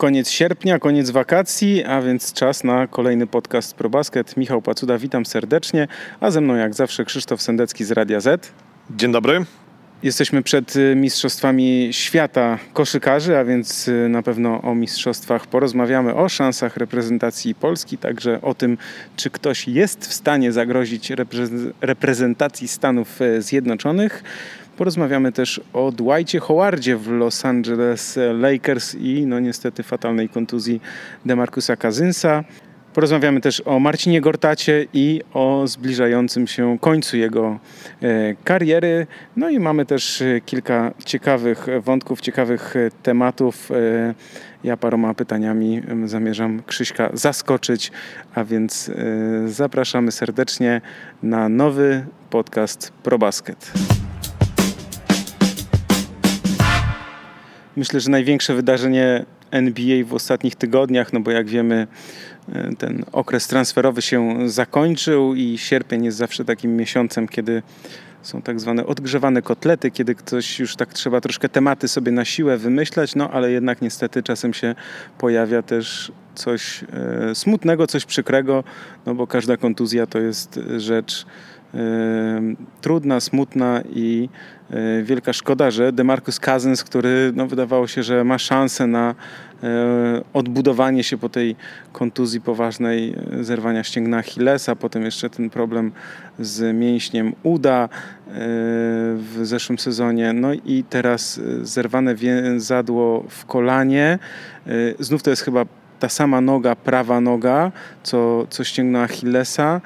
Koniec sierpnia, koniec wakacji, a więc czas na kolejny podcast ProBasket. Michał Pacuda, witam serdecznie, a ze mną jak zawsze Krzysztof Sendecki z Radia Z. Dzień dobry. Jesteśmy przed y, Mistrzostwami Świata Koszykarzy, a więc y, na pewno o mistrzostwach porozmawiamy, o szansach reprezentacji Polski, także o tym, czy ktoś jest w stanie zagrozić reprezentacji Stanów y, Zjednoczonych. Porozmawiamy też o Dwightie Howardzie w Los Angeles Lakers i no niestety fatalnej kontuzji DeMarcusa Cousinsa. Porozmawiamy też o Marcinie Gortacie i o zbliżającym się końcu jego e, kariery. No i mamy też e, kilka ciekawych wątków, ciekawych e, tematów. Ja paroma pytaniami zamierzam Krzyśka zaskoczyć, a więc zapraszamy serdecznie na nowy podcast ProBasket. Myślę, że największe wydarzenie NBA w ostatnich tygodniach, no bo jak wiemy, e, ten okres transferowy się zakończył i sierpień jest zawsze takim miesiącem, kiedy są tak zwane odgrzewane kotlety, kiedy ktoś już tak trzeba troszkę tematy sobie na siłę wymyślać, no ale jednak niestety czasem się pojawia też coś e, smutnego, coś przykrego, no bo każda kontuzja to jest rzecz trudna, smutna i E, wielka szkoda, że DeMarcus Cousins, który no, wydawało się, że ma szansę na e, odbudowanie się po tej kontuzji poważnej e, zerwania ścięgna Achillesa, potem jeszcze ten problem z mięśniem uda w zeszłym sezonie, no i teraz zerwane zadło w kolanie. Znów to jest chyba ta sama noga, prawa noga, co, co ścięgno Achillesa.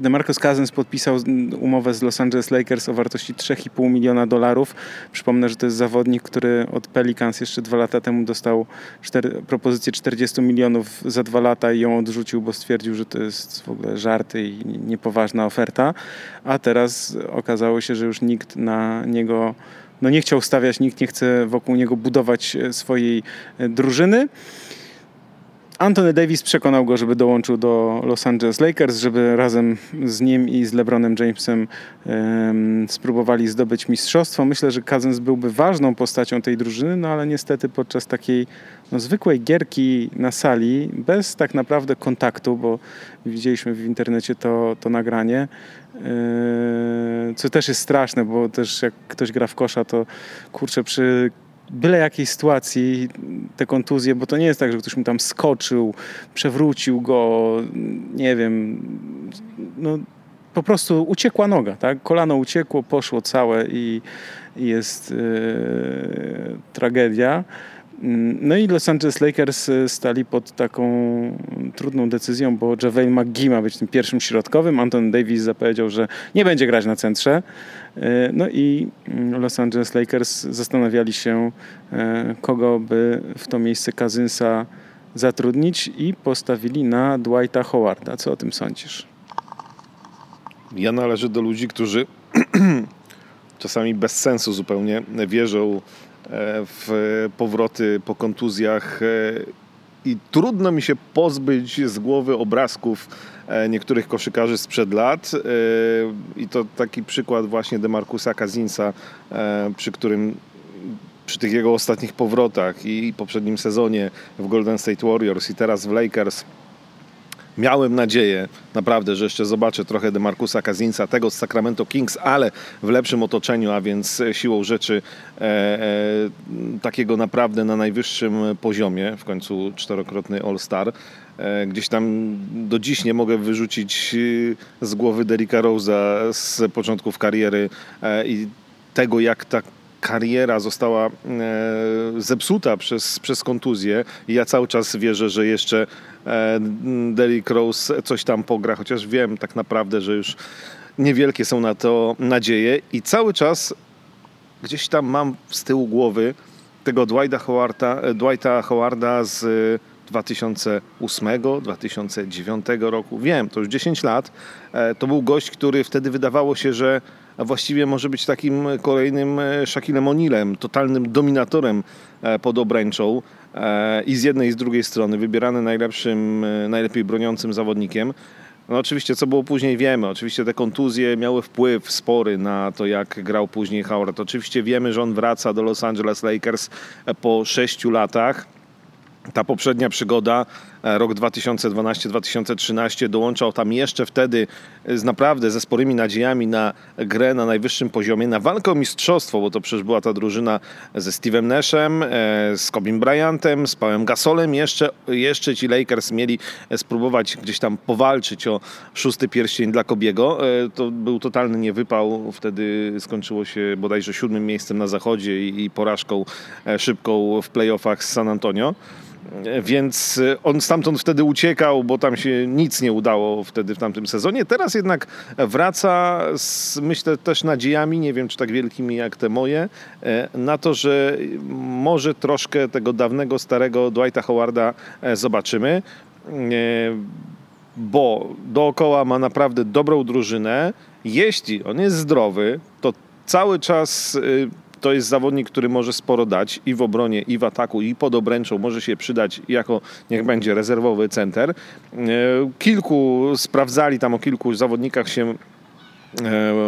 DeMarcus Cousins podpisał umowę z Los Angeles Lakers o wartości 3,5 miliona dolarów. Przypomnę, że to jest zawodnik, który od Pelicans jeszcze dwa lata temu dostał propozycję 40 milionów za dwa lata i ją odrzucił, bo stwierdził, że to jest w ogóle żarty i niepoważna oferta. A teraz okazało się, że już nikt na niego no nie chciał stawiać, nikt nie chce wokół niego budować e, swojej e, drużyny. Anthony Davis przekonał go, żeby dołączył do Los Angeles Lakers, żeby razem z nim i z LeBronem Jamesem um, spróbowali zdobyć mistrzostwo. Myślę, że Cousins byłby ważną postacią tej drużyny, no ale niestety podczas takiej no, zwykłej gierki na sali, bez tak naprawdę kontaktu, bo widzieliśmy w internecie to, to nagranie, yy, co też jest straszne, bo też jak ktoś gra w kosza, to kurczę przy byle jakiej sytuacji te kontuzje, bo to nie jest tak, że ktoś mu tam skoczył, przewrócił go, nie wiem, no po prostu uciekła noga, tak? Kolano uciekło, poszło całe i, i jest yy, tragedia. No i Los Angeles Lakers y, stali pod taką trudną decyzją, bo JaVale McGee ma być tym pierwszym środkowym. Anton Davis zapowiedział, że nie będzie grać na centrze. Y, no i mm, Los Angeles Lakers zastanawiali się, y, kogo by w to miejsce Kazynsa zatrudnić i postawili na Dwighta Howarda. Co o tym sądzisz? Ja należę do ludzi, którzy czasami bez sensu zupełnie wierzą w powroty po kontuzjach e, i trudno mi się pozbyć z głowy obrazków e, niektórych koszykarzy sprzed lat. I to taki przykład właśnie Demarcusa Kazinsa, przy którym przy tych jego ostatnich powrotach i poprzednim sezonie w Golden State Warriors i teraz w Lakers Miałem nadzieję naprawdę, że jeszcze zobaczę trochę Demarcusa Kazinsa, tego z Sacramento Kings, ale w lepszym otoczeniu, a więc siłą rzeczy e, e, takiego naprawdę na najwyższym poziomie, w końcu czterokrotny All-Star. E, gdzieś tam do dziś nie mogę wyrzucić e, z głowy Derricka Rose'a z początków kariery e, i tego, jak tak kariera została e, zepsuta przez, przez kontuzję i ja cały czas wierzę, że jeszcze Derrick Rose coś tam pogra, chociaż wiem tak naprawdę, że już niewielkie są na to nadzieje i cały czas gdzieś tam mam z tyłu głowy tego Dwighta Howarda, Dwighta Howarda z 2008-2009 roku. Wiem, to już 10 lat. E, to był gość, który wtedy wydawało się, że a właściwie może być takim kolejnym e, Shaquillem O'Nealem, totalnym dominatorem e, pod obręczą e, i z jednej i z drugiej strony wybierany najlepszym, najlepiej broniącym zawodnikiem. No oczywiście, co było później wiemy. Oczywiście te kontuzje miały wpływ spory na to, jak grał później Howard. Oczywiście wiemy, że on wraca do Los Angeles Lakers po sześciu latach ta poprzednia przygoda, rok 2012-2013, dołączał tam jeszcze wtedy z naprawdę ze sporymi nadziejami na grę na najwyższym poziomie, na walkę o mistrzostwo, bo to przecież była ta drużyna ze Steve'em Nashem, e, z Kobim Bryantem, z Pałem Gasolem. Jeszcze, jeszcze ci Lakers mieli spróbować gdzieś tam powalczyć o szósty pierścień dla Kobiego. E, to był totalny niewypał. Wtedy skończyło się bodajże siódmym miejscem na zachodzie i porażką szybką w playoffach z San Antonio. Więc e, on stamtąd wtedy uciekał, bo tam się nic nie udało wtedy w tamtym sezonie. Teraz jednak wraca z, myślę, też nadziejami, nie wiem czy tak wielkimi jak te moje, e, na to, że może troszkę tego dawnego, starego Dwighta Howarda e, zobaczymy. Bo dookoła ma naprawdę dobrą drużynę. Jeśli on jest zdrowy, to cały czas to jest zawodnik, który może sporo dać i w obronie, i w ataku, i pod obręczą. Może się przydać jako, niech będzie, rezerwowy center. E, kilku sprawdzali tam o kilku zawodnikach się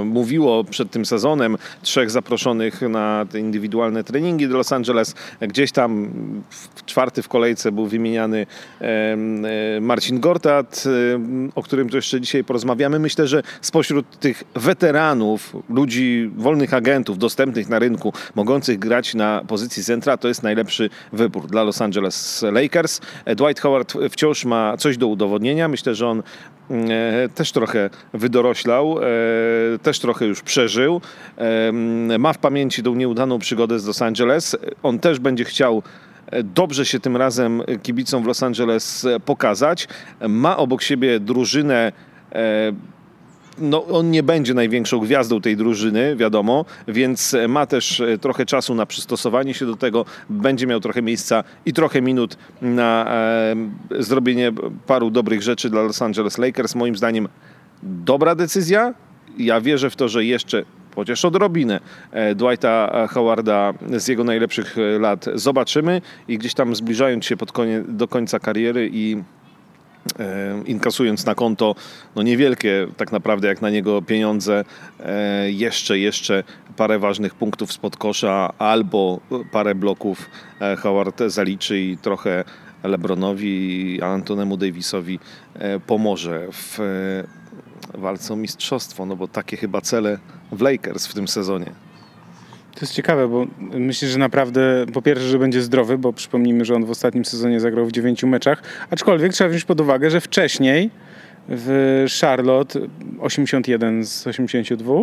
mówiło przed tym sezonem, trzech zaproszonych na te indywidualne treningi do Los Angeles. Gdzieś tam czwarty w kolejce był wymieniany e, Marcin Gortat, e, o którym to jeszcze dzisiaj porozmawiamy. Myślę, że spośród tych weteranów, ludzi, wolnych agentów dostępnych na rynku, mogących grać na pozycji centra, to jest najlepszy wybór dla Los Angeles Lakers. Dwight Howard wciąż ma coś do udowodnienia. Myślę, że on E, też trochę wydoroślał, e, też trochę już przeżył. E, ma w pamięci tą nieudaną przygodę z Los Angeles. On też będzie chciał dobrze się tym razem kibicom w Los Angeles pokazać. Ma obok siebie drużynę no, on nie będzie największą gwiazdą tej drużyny, wiadomo, więc ma też e, trochę czasu na przystosowanie się do tego. Będzie miał trochę miejsca i trochę minut na e, zrobienie paru dobrych rzeczy dla Los Angeles Lakers. Moim zdaniem dobra decyzja. Ja wierzę w to, że jeszcze chociaż odrobinę e, Dwighta Howarda z jego najlepszych e, lat zobaczymy i gdzieś tam zbliżając się pod do końca kariery i E, inkasując na konto no niewielkie tak naprawdę jak na niego pieniądze, jeszcze, jeszcze parę ważnych punktów spod kosza albo parę bloków Howard zaliczy i trochę LeBronowi i Antonemu Davisowi pomoże w walce o mistrzostwo, no bo takie chyba cele w Lakers w tym sezonie. To jest ciekawe, bo myślę, że naprawdę po pierwsze, że będzie zdrowy, bo przypomnijmy, że on w ostatnim sezonie zagrał w dziewięciu meczach, aczkolwiek trzeba wziąć pod uwagę, że wcześniej w Charlotte 81 z 82,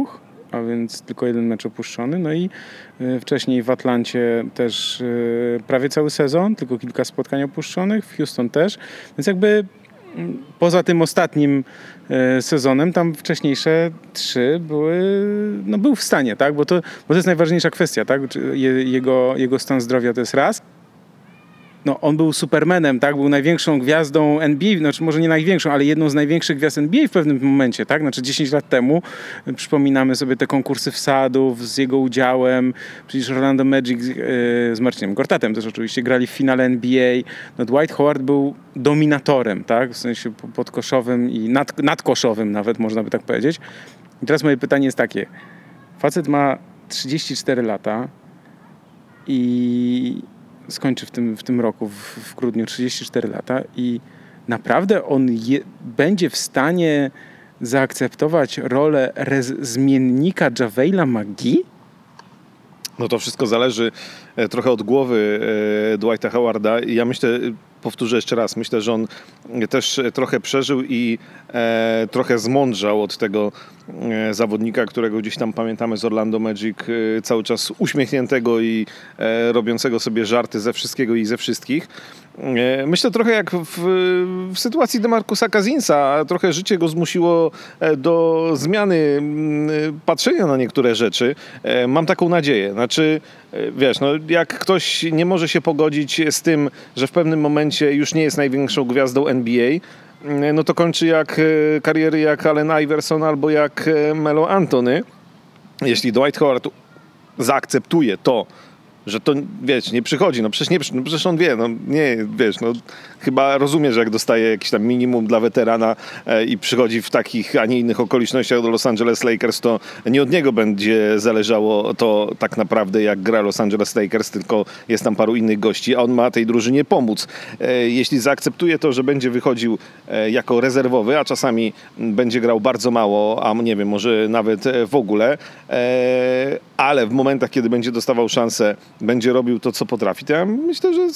a więc tylko jeden mecz opuszczony. No i e, wcześniej w Atlancie też e, prawie cały sezon, tylko kilka spotkań opuszczonych, w Houston też. Więc jakby poza tym ostatnim sezonem, tam wcześniejsze trzy były, no był w stanie, tak? Bo to, bo to jest najważniejsza kwestia, tak? Jego, jego stan zdrowia to jest raz, no, on był supermenem, tak? Był największą gwiazdą NBA, znaczy może nie największą, ale jedną z największych gwiazd NBA w pewnym momencie, tak? Znaczy 10 lat temu przypominamy sobie te konkursy wsadów z jego udziałem. Przecież Orlando Magic z Marcinem Gortatem też oczywiście grali w finale NBA. No, Dwight Howard był dominatorem, tak? W sensie podkoszowym i nad, nadkoszowym nawet, można by tak powiedzieć. I teraz moje pytanie jest takie. Facet ma 34 lata i skończy w tym, w tym roku, w, w grudniu, 34 lata i naprawdę on je, będzie w stanie zaakceptować rolę zmiennika Javeila Magi? No to wszystko zależy e, trochę od głowy e, Dwighta Howarda. Ja myślę, powtórzę jeszcze raz, myślę, że on też trochę przeżył i e, trochę zmądrzał od tego e, zawodnika, którego gdzieś tam pamiętamy z Orlando Magic, e, cały czas uśmiechniętego i e, robiącego sobie żarty ze wszystkiego i ze wszystkich. E, myślę trochę jak w, w sytuacji Demarcusa Kazinsa, trochę życie go zmusiło e, do zmiany patrzenia na niektóre rzeczy. Mam taką nadzieję. Znaczy, wiesz, no, jak ktoś nie może się pogodzić z tym, że w pewnym momencie już nie jest największą gwiazdą NBA, no to kończy jak e, kariery jak Allen Iverson albo jak e, Melo Antony. Jeśli Dwight Howard zaakceptuje to, że to, wiesz, nie przychodzi. No przecież, nie, no przecież on wie, no nie, wiesz, no chyba rozumie, że jak dostaje jakiś tam minimum dla weterana e, i przychodzi w takich, a nie innych okolicznościach do Los Angeles Lakers, to nie od niego będzie zależało to tak naprawdę, jak gra Los Angeles Lakers, tylko jest tam paru innych gości, a on ma tej drużynie pomóc. E, jeśli zaakceptuje to, że będzie wychodził e, jako rezerwowy, a czasami będzie grał bardzo mało, a nie wiem, może nawet w ogóle, ale w momentach, kiedy będzie dostawał szansę, będzie robił to, co potrafi, to ja myślę, że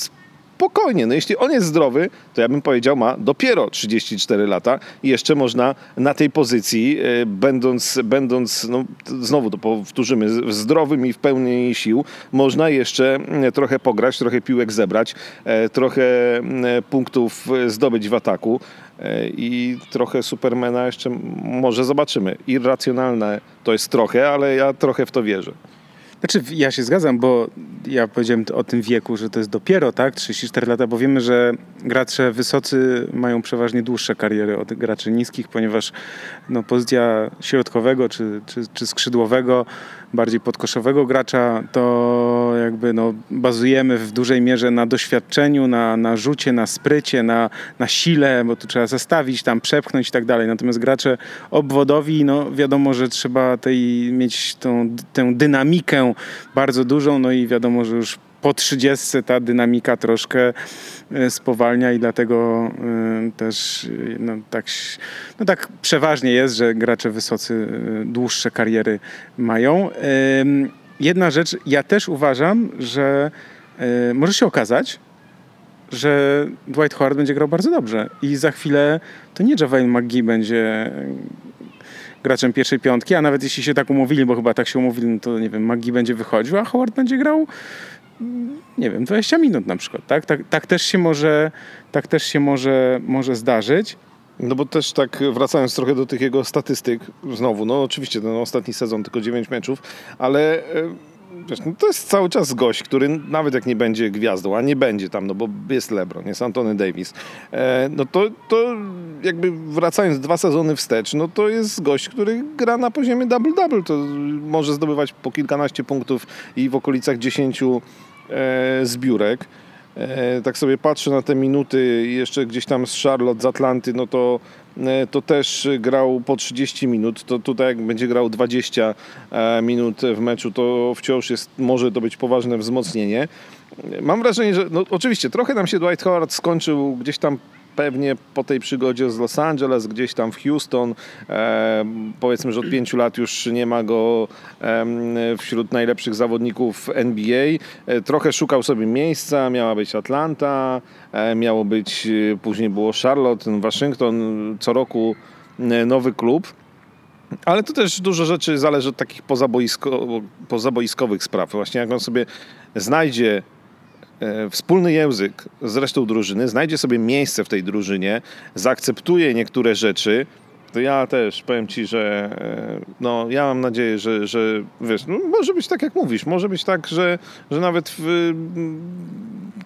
spokojnie. No jeśli on jest zdrowy, to ja bym powiedział, ma dopiero 34 lata i jeszcze można na tej pozycji, e, będąc, będąc no, znowu to powtórzymy, zdrowym i w pełni sił, można jeszcze mm, trochę pograć, trochę piłek zebrać, e, trochę mm, punktów zdobyć w ataku e, i trochę Supermana jeszcze może zobaczymy. Irracjonalne to jest trochę, ale ja trochę w to wierzę. Znaczy, ja się zgadzam, bo ja powiedziałem o tym wieku, że to jest dopiero, tak, 34 lata, bo wiemy, że gracze wysocy mają przeważnie dłuższe kariery od graczy niskich, ponieważ no, pozycja środkowego czy, czy, czy skrzydłowego, bardziej podkoszowego gracza, to jakby no, bazujemy w dużej mierze na doświadczeniu, na, na rzucie, na sprycie, na, na sile, bo tu trzeba zastawić, tam przepchnąć i tak dalej. Natomiast gracze obwodowi, no wiadomo, że trzeba tej, mieć tą, tę dynamikę bardzo dużą, no i wiadomo, że już po 30 ta dynamika troszkę e, spowalnia i dlatego e, też e, no, tak, no, tak przeważnie jest, że gracze wysocy dłuższe kariery mają. Jedna rzecz, ja też uważam, że może się okazać, że Dwight Howard będzie grał bardzo dobrze i za chwilę to nie Javel McGee będzie graczem pierwszej piątki, a nawet jeśli się tak umówili, bo chyba tak się umówili, no to nie wiem, McGee będzie wychodził, a Howard będzie grał nie wiem, 20 minut na przykład, tak? Tak, tak też się może, tak też się może, może zdarzyć. No bo też tak wracając trochę do tych jego statystyk, znowu, no oczywiście ten ostatni sezon tylko 9 meczów, ale e, wiesz, no to jest cały czas gość, który nawet jak nie będzie gwiazdą, a nie będzie tam, no bo jest LeBron, jest Antony Davis, e, no to, to jakby wracając dwa sezony wstecz, no to jest gość, który gra na poziomie double-double, to może zdobywać po kilkanaście punktów i w okolicach 10 E, zbiórek. E, tak sobie patrzę na te minuty jeszcze gdzieś tam z Charlotte, z Atlanty, no to, e, to też grał po 30 minut. To tutaj jak będzie grał 20 minut w meczu, to wciąż jest, może to być poważne wzmocnienie. Mam wrażenie, że no, oczywiście trochę nam się Dwight Howard skończył gdzieś tam pewnie po tej przygodzie z Los Angeles, gdzieś tam w Houston, e, powiedzmy, że od pięciu lat już nie ma go e, wśród najlepszych zawodników NBA. E, trochę szukał sobie miejsca, miała być Atlanta, e, miało być, e, później było Charlotte, Waszyngton, co roku e, nowy klub. Ale to też dużo rzeczy zależy od takich pozaboisko, pozaboiskowych spraw. Właśnie jak on sobie znajdzie wspólny język z resztą drużyny, znajdzie sobie miejsce w tej drużynie, zaakceptuje niektóre rzeczy, to ja też powiem ci, że e, no, ja mam nadzieję, że, że wiesz, no, może być tak jak mówisz, może być tak, że, że nawet w,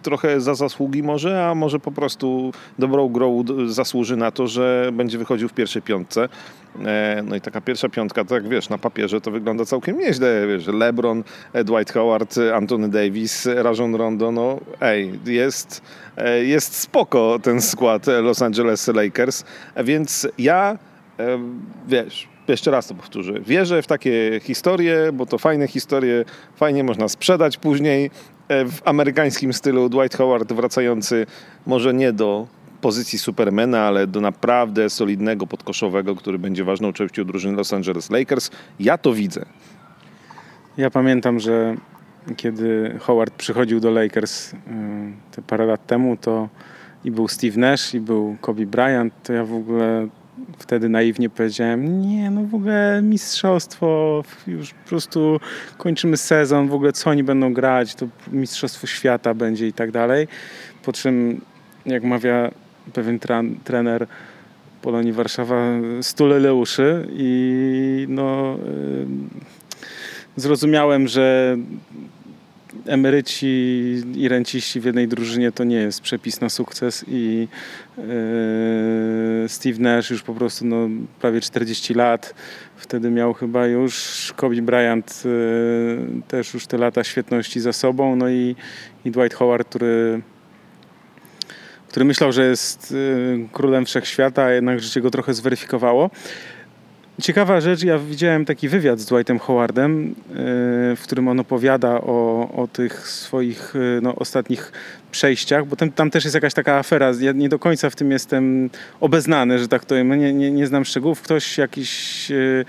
trochę za zasługi może, a może po prostu dobrą grą zasłuży na to, że będzie wychodził w pierwszej piątce. E, no i taka pierwsza piątka, tak wiesz, na papierze to wygląda całkiem nieźle. Wiesz, LeBron, Dwight Howard, Anthony Davis, Rajon Rondo, no ej, jest, e, jest spoko ten skład Los Angeles Lakers, więc ja, e, wiesz, jeszcze raz to powtórzę. Wierzę w takie historie, bo to fajne historie, fajnie można sprzedać później. W amerykańskim stylu Dwight Howard wracający może nie do pozycji Supermana, ale do naprawdę solidnego podkoszowego, który będzie ważną częścią drużyny Los Angeles Lakers. Ja to widzę. Ja pamiętam, że kiedy Howard przychodził do Lakers y, te parę lat temu, to i był Steve Nash, i był Kobe Bryant, to ja w ogóle wtedy naiwnie powiedziałem, nie, no w ogóle mistrzostwo, już po prostu kończymy sezon, w ogóle co oni będą grać, to mistrzostwo świata będzie i tak dalej. Po czym, jak mawia pewien trener Polonii Warszawa stulele uszy i no, y, zrozumiałem, że emeryci i renciści w jednej drużynie to nie jest przepis na sukces i yy, Steve Nash już po prostu no, prawie 40 lat, wtedy miał chyba już Kobe Bryant yy, też już te lata świetności za sobą, no i, i Dwight Howard, który który myślał, że jest yy, królem wszechświata, a jednak życie go trochę zweryfikowało. Ciekawa rzecz, ja widziałem taki wywiad z Dwightem Howardem, e, w którym on opowiada o, o tych swoich e, no, ostatnich przejściach, bo tam, tam też jest jakaś taka afera. Ja nie do końca w tym jestem obeznany, że tak to nie, nie, nie znam szczegółów. Ktoś jakiś e,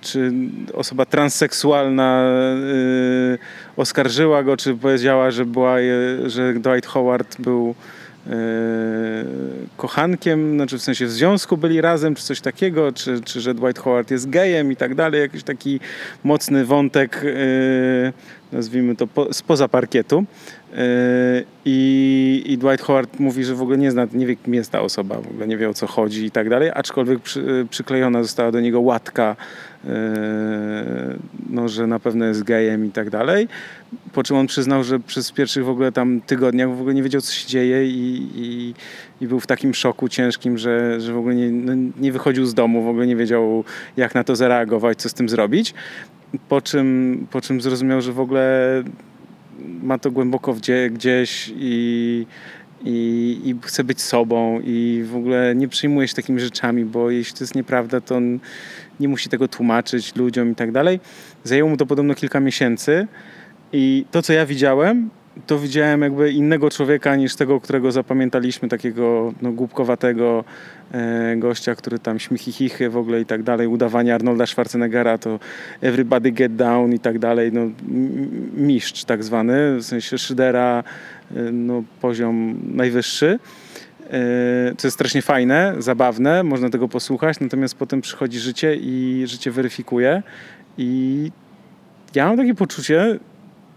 czy osoba transseksualna oskarżyła go, czy powiedziała, że, była, że Dwight Howard był kochankiem, znaczy w sensie w związku byli razem, czy coś takiego, czy, czy że Dwight Howard jest gejem i tak dalej, jakiś taki mocny wątek, e, nazwijmy to po, spoza parkietu. E, I, I Dwight Howard mówi, że w ogóle nie zna, nie wie kim jest ta osoba, w ogóle nie wie o co chodzi i tak dalej, aczkolwiek przy, przyklejona została do niego łatka no, że na pewno jest gejem i tak dalej. Po czym on przyznał, że przez pierwszych w ogóle tam tygodniach w ogóle nie wiedział, co się dzieje i, i, i był w takim szoku ciężkim, że, że w ogóle nie, no, nie wychodził z domu, w ogóle nie wiedział, jak na to zareagować, co z tym zrobić. Po czym, po czym zrozumiał, że w ogóle ma to głęboko gdzieś i, i, i chce być sobą i w ogóle nie przyjmuje się takimi rzeczami, bo jeśli to jest nieprawda, to on nie musi tego tłumaczyć ludziom i tak dalej. Zajęło mu to podobno kilka miesięcy i to, co ja widziałem, to widziałem jakby innego człowieka niż tego, którego zapamiętaliśmy, takiego no, głupkowatego e, gościa, który tam śmichichy w ogóle i tak dalej, udawanie Arnolda Schwarzeneggera, to everybody get down i tak dalej, no mistrz tak zwany, w sensie Szydera, e, no poziom najwyższy. E, co jest strasznie fajne, zabawne, można tego posłuchać, natomiast potem przychodzi życie i życie weryfikuje i ja mam takie poczucie,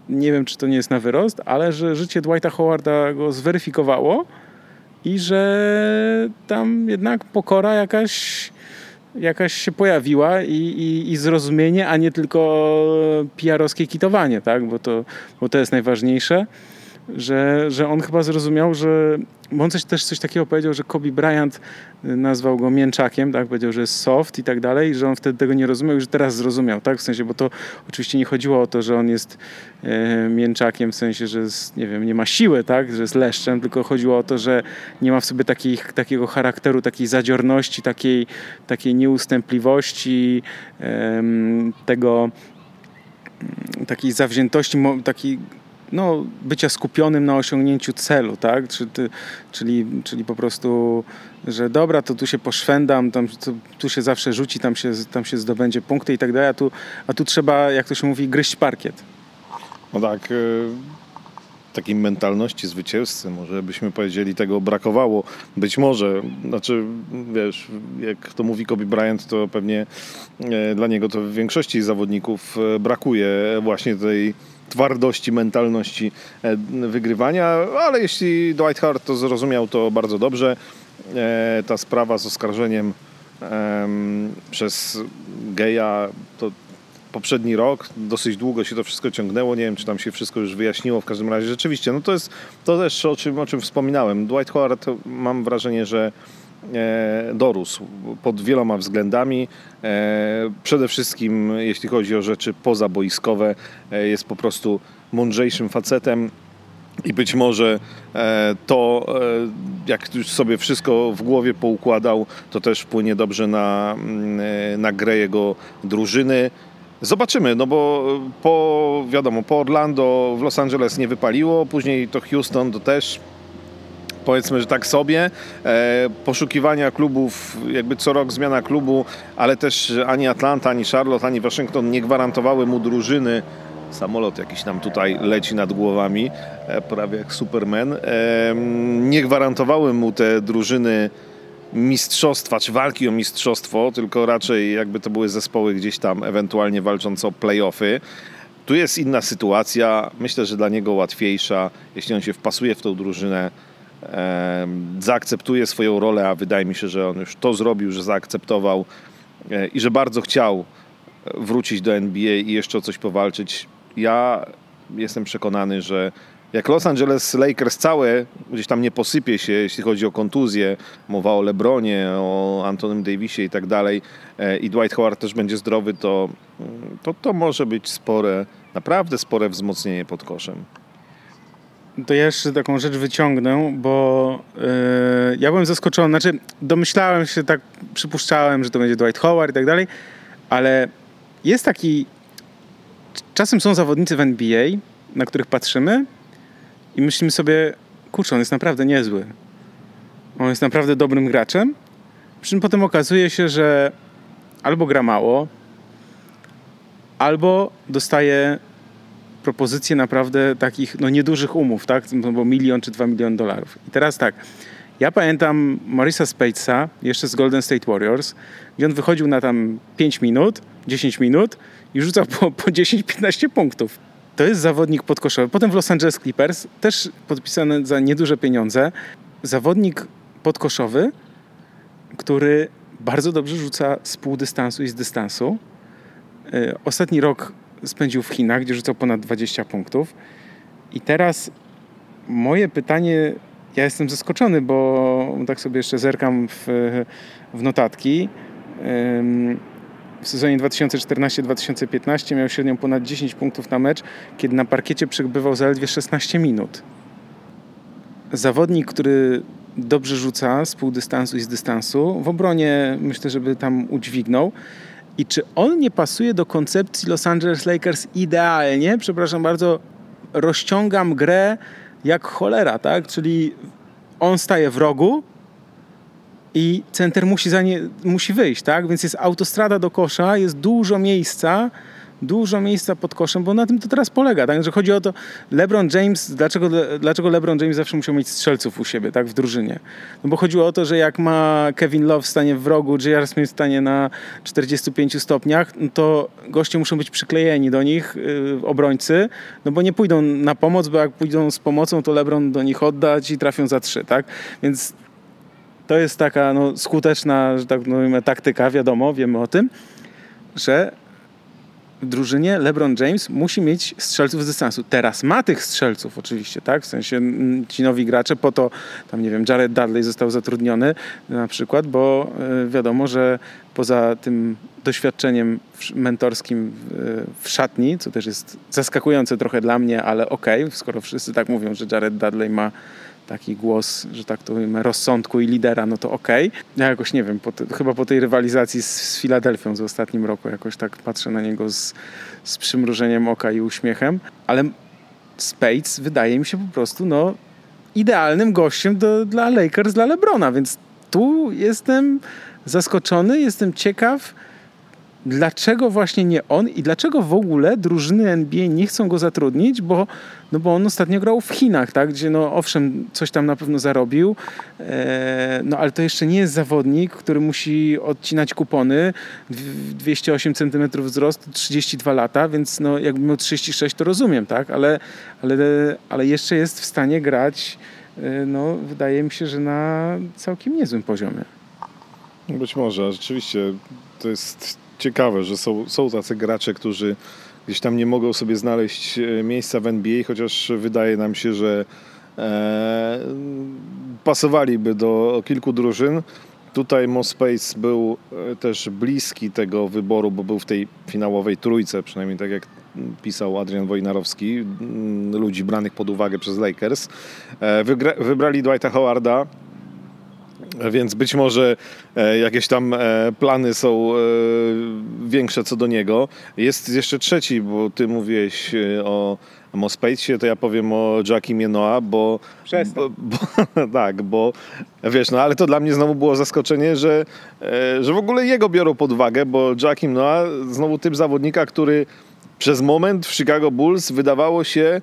nie wiem czy to nie jest na wyrost, ale że życie Dwighta Howarda go zweryfikowało i że tam jednak pokora jakaś, jakaś się pojawiła i, i, i zrozumienie, a nie tylko PR-owskie kitowanie, tak? bo, to, bo to jest najważniejsze że, że on chyba zrozumiał, że on coś, też coś takiego powiedział, że Kobe Bryant y, nazwał go mięczakiem, tak, powiedział, że jest soft i tak dalej, że on wtedy tego nie rozumiał, już teraz zrozumiał, tak, w sensie, bo to oczywiście nie chodziło o to, że on jest e, mięczakiem, w sensie, że jest, nie wiem, nie ma siły, tak, że jest leszczem, tylko chodziło o to, że nie ma w sobie takich, takiego charakteru, takiej zadziorności, takiej, takiej nieustępliwości, e, tego takiej zawziętości, takiej no, bycia skupionym na osiągnięciu celu, tak? Czy ty, czyli, czyli po prostu, że dobra, to tu się poszwędam, tam, to, tu się zawsze rzuci, tam się, tam się zdobędzie punkty i tak dalej, a tu, a tu trzeba, jak to się mówi, gryźć parkiet. No tak, y, takiej mentalności zwycięzcy, może byśmy powiedzieli, tego brakowało. Być może, znaczy, wiesz, jak to mówi Kobe Bryant, to pewnie e, dla niego to w większości zawodników e, brakuje właśnie tej twardości, mentalności e, wygrywania, ale jeśli Dwight Hart to zrozumiał, to bardzo dobrze. E, ta sprawa z oskarżeniem przez geja to poprzedni rok, dosyć długo się to wszystko ciągnęło, nie wiem czy tam się wszystko już wyjaśniło, w każdym razie rzeczywiście, no to jest to też o czym, o czym wspominałem. Dwight Howard mam wrażenie, że dorósł pod wieloma względami. E, przede wszystkim jeśli chodzi o rzeczy pozaboiskowe, e, jest po prostu mądrzejszym facetem. I być może to, jak już sobie wszystko w głowie poukładał, to też wpłynie dobrze na, mm, na grę jego drużyny. Zobaczymy, no bo po, wiadomo, po Orlando w Los Angeles nie wypaliło, później to Houston to też powiedzmy, że tak sobie. E, poszukiwania klubów, jakby co rok zmiana klubu, ale też ani Atlanta, ani Charlotte, ani Waszyngton nie gwarantowały mu drużyny. Samolot jakiś nam tutaj leci nad głowami, e, prawie jak Superman. E, nie gwarantowały mu te drużyny mistrzostwa, czy walki o mistrzostwo, tylko raczej jakby to były zespoły gdzieś tam ewentualnie walczące o playoffy. Tu jest inna sytuacja, myślę, że dla niego łatwiejsza, jeśli on się wpasuje w tą drużynę, zaakceptuje swoją rolę, a wydaje mi się, że on już to zrobił, że zaakceptował e, i że bardzo chciał wrócić do NBA i jeszcze o coś powalczyć. Ja jestem przekonany, że jak Los Angeles Lakers całe gdzieś tam nie posypie się, jeśli chodzi o kontuzję, mowa o LeBronie, o Antonym Davisie i tak dalej, e, i Dwight Howard też będzie zdrowy, to, to, to może być spore, naprawdę spore wzmocnienie pod koszem. To ja jeszcze taką rzecz wyciągnę, bo yy, ja byłem zaskoczony, znaczy domyślałem się, tak przypuszczałem, że to będzie Dwight Howard i tak dalej, ale jest taki, czasem są zawodnicy w NBA, na których patrzymy i myślimy sobie, kurczę, on jest naprawdę niezły. On jest naprawdę dobrym graczem. Przy czym potem okazuje się, że albo gra mało, albo dostaje propozycje naprawdę takich no, niedużych umów, tak? No, bo milion czy dwa miliony dolarów. I teraz tak, ja pamiętam Marisa Spatesa jeszcze z Golden State Warriors, gdzie on wychodził na tam 5 minut, 10 minut i rzucał po, po 10-15 punktów. To jest zawodnik podkoszowy. Potem w Los Angeles Clippers, też podpisany za nieduże pieniądze, zawodnik podkoszowy, który bardzo dobrze rzuca z pół dystansu i z dystansu. E, ostatni rok spędził w Chinach, gdzie rzucał ponad 20 punktów. I teraz moje pytanie, ja jestem zaskoczony, bo tak sobie jeszcze zerkam w, w notatki. W sezonie 2014-2015 miał średnią ponad 10 punktów na mecz, kiedy na parkiecie przebywał zaledwie 16 minut. Zawodnik, który dobrze rzuca z pół dystansu i z dystansu, w obronie myślę, żeby tam udźwignął. I czy on nie pasuje do koncepcji Los Angeles Lakers idealnie? Przepraszam bardzo, rozciągam grę jak cholera, tak? Czyli on staje w rogu i center musi, za nie, musi wyjść, tak? Więc jest autostrada do kosza, jest dużo miejsca, dużo miejsca pod koszem, bo na tym to teraz polega. Tak? Że chodzi o to, LeBron James, dlaczego, dlaczego LeBron James zawsze musiał mieć strzelców u siebie, tak, w drużynie? No bo chodziło o to, że jak ma Kevin Love stanie w rogu, J.R. Smith stanie na 45 stopniach, no to goście muszą być przyklejeni do nich, yy, obrońcy, no bo nie pójdą na pomoc, bo jak pójdą z pomocą, to LeBron do nich oddać i trafią za trzy, tak? Więc to jest taka no, skuteczna, że tak mówimy, taktyka, wiadomo, wiemy o tym, że drużynie LeBron James musi mieć strzelców z dystansu. Teraz ma tych strzelców oczywiście, tak? W sensie ci nowi gracze, po to tam nie wiem, Jared Dudley został zatrudniony na przykład, bo e, wiadomo, że poza tym doświadczeniem mentorskim w szatni, co też jest zaskakujące trochę dla mnie, ale okej, okay, skoro wszyscy tak mówią, że Jared Dudley ma taki głos, że tak to mówimy, rozsądku i lidera, no to okej. Okay. Ja jakoś nie wiem, po te, chyba po tej rywalizacji z, z Filadelfią z ostatnim roku jakoś tak patrzę na niego z, z przymrużeniem oka i uśmiechem, ale Spades wydaje mi się po prostu no, idealnym gościem do, dla Lakers, dla LeBrona, więc tu jestem zaskoczony, jestem ciekaw, dlaczego właśnie nie on i dlaczego w ogóle drużyny NBA nie chcą go zatrudnić, bo, no bo on ostatnio grał w Chinach, tak? gdzie no owszem, coś tam na pewno zarobił, e, no ale to jeszcze nie jest zawodnik, który musi odcinać kupony, 208 cm wzrost, 32 lata, więc no jakby miał 36 to rozumiem, tak? ale, ale, ale jeszcze jest w stanie grać, e, no wydaje mi się, że na całkiem niezłym poziomie. Być może, rzeczywiście to jest ciekawe, że są, są tacy gracze, którzy gdzieś tam nie mogą sobie znaleźć e, miejsca w NBA, chociaż wydaje nam się, że e, pasowaliby do kilku drużyn. Tutaj Mospace był e, też bliski tego wyboru, bo był w tej finałowej trójce, przynajmniej tak jak pisał Adrian Wojnarowski, ludzi branych pod uwagę przez Lakers. E, wygra, wybrali Dwighta Howarda, więc być może e, jakieś tam e, plany są e, większe co do niego. Jest jeszcze trzeci, bo ty mówiłeś o Mospejcie, to ja powiem o Jackimie Noah, bo, bo, bo, tak, bo wiesz, no ale to dla mnie znowu było zaskoczenie, że, że w ogóle jego biorą pod uwagę, bo Jackim Noah znowu typ zawodnika, który przez moment w Chicago Bulls wydawało się,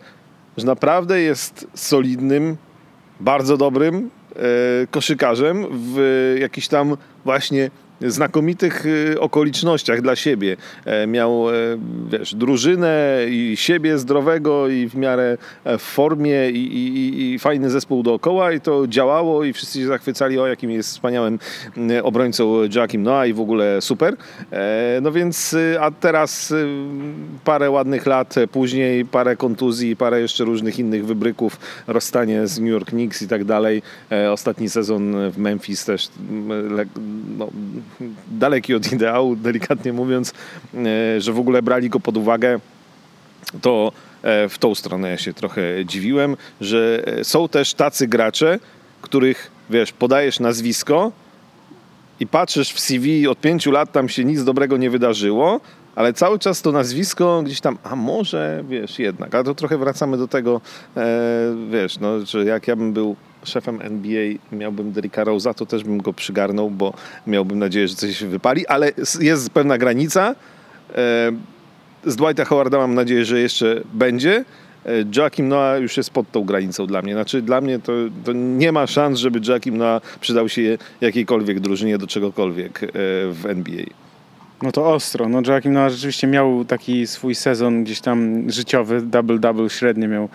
że naprawdę jest solidnym, bardzo dobrym E, koszykarzem w jakichś tam właśnie znakomitych y, okolicznościach dla siebie. E, miał, e, wiesz, drużynę i siebie zdrowego i w miarę e, w formie i, i, i fajny zespół dookoła i to działało i wszyscy się zachwycali, o jakim jest wspaniałym obrońcą Jackiem Noah i w ogóle super. No więc, a teraz parę ładnych lat później, parę kontuzji, parę jeszcze różnych innych wybryków, rozstanie z New York Knicks i tak dalej. Ostatni sezon w Memphis też no, daleki od ideału, delikatnie mówiąc, e, że w ogóle brali go pod uwagę, to e, w tą stronę ja się trochę dziwiłem, że e, są też tacy gracze, których, wiesz, podajesz nazwisko i patrzysz w CV od pięciu lat, tam się nic dobrego nie wydarzyło, ale cały czas to nazwisko gdzieś tam, a może, wiesz, jednak, ale to trochę wracamy do tego, e, wiesz, no, że jak ja bym był szefem NBA miałbym Derricka Rose'a, to też bym go przygarnął, bo miałbym nadzieję, że coś się wypali, ale jest pewna granica. E, z Dwighta Howarda mam nadzieję, że jeszcze będzie. E, Joakim Noah już jest pod tą granicą dla mnie. Znaczy dla mnie to, to nie ma szans, żeby Joakim Noah przydał się jakiejkolwiek drużynie do czegokolwiek e, w NBA. No to ostro. No Joakim Noah rzeczywiście miał taki swój sezon gdzieś tam życiowy, double-double średnio miał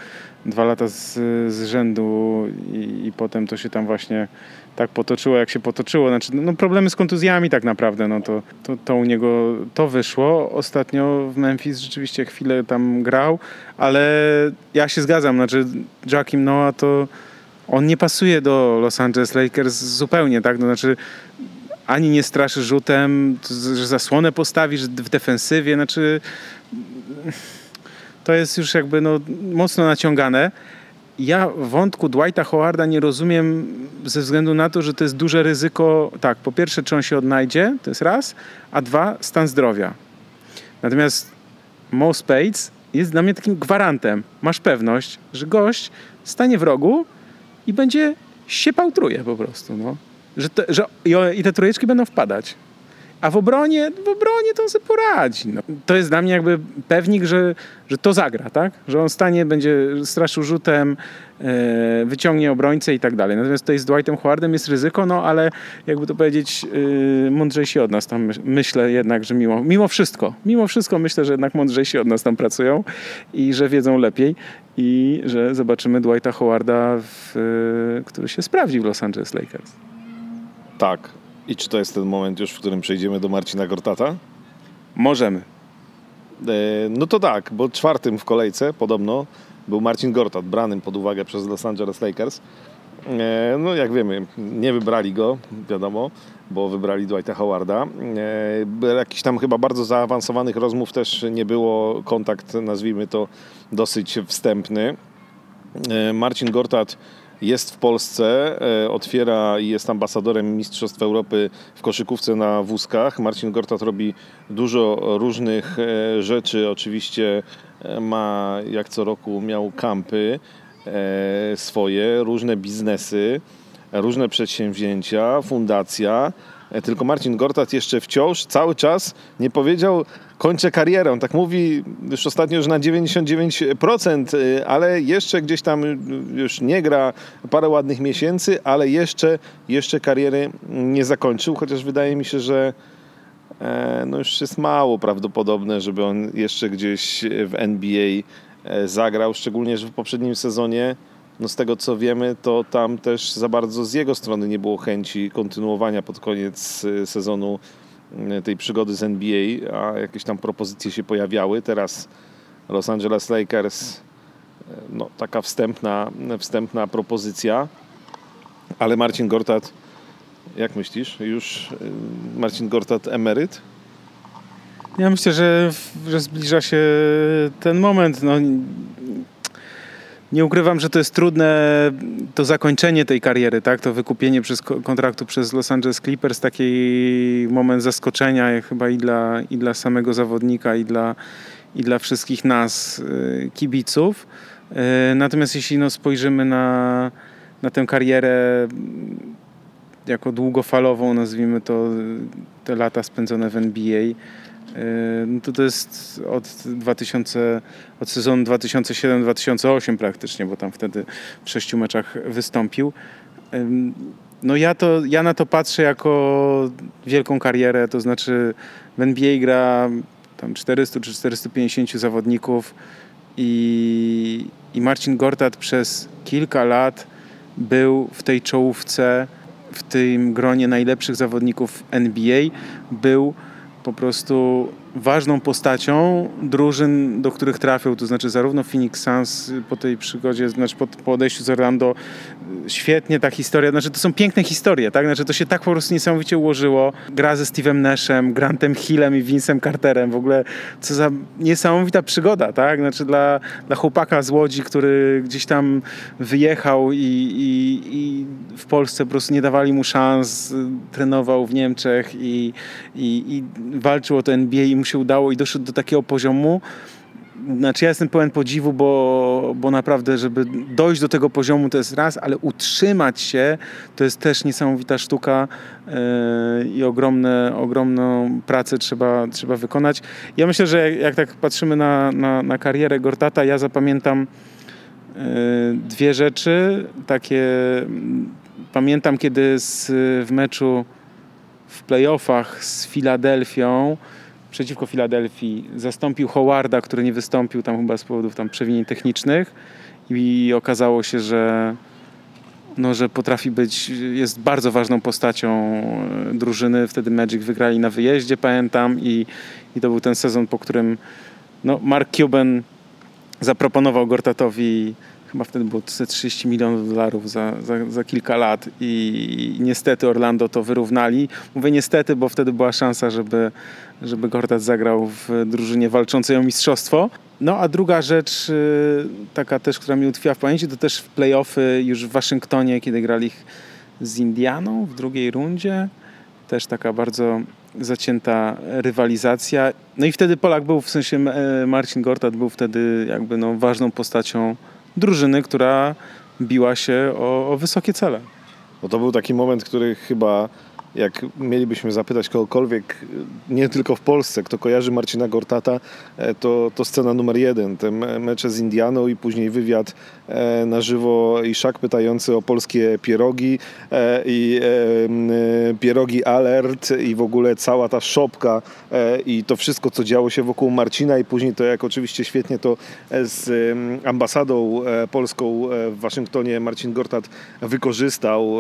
dwa lata z, z rzędu i, i, potem to się tam właśnie tak potoczyło, jak się potoczyło. Znaczy, no problemy z kontuzjami tak naprawdę, no to, to, to u niego to wyszło. Ostatnio w Memphis rzeczywiście chwilę tam grał, ale ja się zgadzam, znaczy Joakim Noah to on nie pasuje do Los Angeles Lakers zupełnie, tak? No, znaczy ani nie straszy rzutem, że zasłonę postawisz w defensywie, znaczy to jest już jakby no, mocno naciągane. Ja wątku Dwighta Howarda nie rozumiem ze względu na to, że to jest duże ryzyko. Tak, po pierwsze, czy on się odnajdzie, to jest raz, a dwa, stan zdrowia. Natomiast Mo Spades jest dla mnie takim gwarantem. Masz pewność, że gość stanie w rogu i będzie się pautruje po prostu. No. Że, te, że i te trójeczki będą wpadać. A w obronie, w obronie to on sobie poradzi. No. To jest dla mnie jakby pewnik, że, że to zagra, tak? Że on stanie, będzie straszył rzutem, e, wyciągnie obrońcę i tak dalej. Natomiast tutaj z Dwightem Howardem jest ryzyko, no ale jakby to powiedzieć, e, mądrzejsi od nas tam myślę jednak, że mimo, mimo wszystko, mimo wszystko myślę, że jednak mądrzejsi od nas tam pracują i że wiedzą lepiej i że zobaczymy Dwighta Howarda, w, e, który się sprawdzi w Los Angeles Lakers. Tak, i czy to jest ten moment już, w którym przejdziemy do Marcina Gortata? Możemy. E, no to tak, bo czwartym w kolejce podobno był Marcin Gortat, branym pod uwagę przez Los Angeles Lakers. E, no jak wiemy, nie wybrali go, wiadomo, bo wybrali Dwighta Howarda. E, jakichś tam chyba bardzo zaawansowanych rozmów też nie było. Kontakt, nazwijmy to, dosyć wstępny. Marcin Gortat jest w Polsce, e, otwiera i jest ambasadorem Mistrzostw Europy w koszykówce na wózkach. Marcin Gortat robi dużo różnych e, rzeczy. Oczywiście e, ma, jak co roku, miał kampy swoje, różne biznesy, różne przedsięwzięcia, fundacja. Tylko Marcin Gortat jeszcze wciąż cały czas nie powiedział, kończę karierę. On tak mówi już ostatnio, że na 99%, y, ale jeszcze gdzieś tam już nie gra parę ładnych miesięcy, ale jeszcze, jeszcze kariery nie zakończył, chociaż wydaje mi się, że e, no już jest mało prawdopodobne, żeby on jeszcze gdzieś w NBA e, zagrał, szczególnie, że w poprzednim sezonie no z tego co wiemy, to tam też za bardzo z jego strony nie było chęci kontynuowania pod koniec y, sezonu y, tej przygody z NBA, a jakieś tam propozycje się pojawiały. Teraz Los Angeles Lakers, y, no taka wstępna, wstępna propozycja, ale Marcin Gortat, jak myślisz, już Marcin Gortat emeryt? Ja myślę, że, że zbliża się ten moment. No, nie ukrywam, że to jest trudne, to zakończenie tej kariery, tak? to wykupienie przez kontraktu przez Los Angeles Clippers, taki moment zaskoczenia chyba i dla, i dla samego zawodnika, i dla, i dla wszystkich nas, y, kibiców. Y, natomiast jeśli no, spojrzymy na, na tę karierę jako długofalową, nazwijmy to te lata spędzone w NBA, no to to jest od 2000, od sezonu 2007-2008 praktycznie, bo tam wtedy w sześciu meczach wystąpił. No ja, to, ja na to patrzę jako wielką karierę, to znaczy w NBA gra tam 400 czy 450 zawodników i, i Marcin Gortat przez kilka lat był w tej czołówce, w tym gronie najlepszych zawodników NBA, był po prostu ważną postacią drużyn, do których trafił, to znaczy zarówno Phoenix Suns po tej przygodzie, znaczy po, po odejściu z Orlando, świetnie ta historia, znaczy to są piękne historie, tak? Znaczy to się tak po prostu niesamowicie ułożyło. Gra ze Steve'em Nashem, Grantem Hillem i Vincem Carterem, w ogóle co za niesamowita przygoda, tak? Znaczy dla, dla chłopaka z Łodzi, który gdzieś tam wyjechał i, i, i w Polsce po prostu nie dawali mu szans, trenował w Niemczech i, i, i walczył o to NBA i się udało i doszedł do takiego poziomu, znaczy ja jestem pełen podziwu, bo, bo naprawdę, żeby dojść do tego poziomu to jest raz, ale utrzymać się to jest też niesamowita sztuka yy, i ogromne, ogromną pracę trzeba, trzeba wykonać. Ja myślę, że jak, jak tak patrzymy na, na, na karierę Gortata, ja zapamiętam yy, dwie rzeczy. Takie pamiętam, kiedy z, w meczu w playoffach z Filadelfią przeciwko Filadelfii zastąpił Howarda, który nie wystąpił tam chyba z powodów tam przewinień technicznych i okazało się, że no, że potrafi być, jest bardzo ważną postacią e, drużyny. Wtedy Magic wygrali na wyjeździe, pamiętam i, i to był ten sezon, po którym no, Mark Cuban zaproponował Gortatowi chyba wtedy było 30 milionów dolarów za, za, za, kilka lat i niestety Orlando to wyrównali. Mówię niestety, bo wtedy była szansa, żeby, żeby Gortat zagrał w drużynie walczącej o mistrzostwo. No a druga rzecz, y, taka też, która mi utkwiła w pamięci, to też w playoffy już w Waszyngtonie, kiedy grali z Indianą w drugiej rundzie. Też taka bardzo zacięta rywalizacja. No i wtedy Polak był, w sensie e, Marcin Gortat był wtedy jakby no ważną postacią drużyny, która biła się o, o wysokie cele. Bo to był taki moment, który chyba jak mielibyśmy zapytać kogokolwiek, nie tylko w Polsce, kto kojarzy Marcina Gortata, e, to, to scena numer jeden. Te mecze z Indianą i później wywiad e, na żywo i szak pytający o polskie pierogi e, i pierogi alert i w ogóle cała ta szopka i to wszystko, co działo się wokół Marcina i później to, jak oczywiście świetnie to z ambasadą polską w Waszyngtonie Marcin Gortat wykorzystał,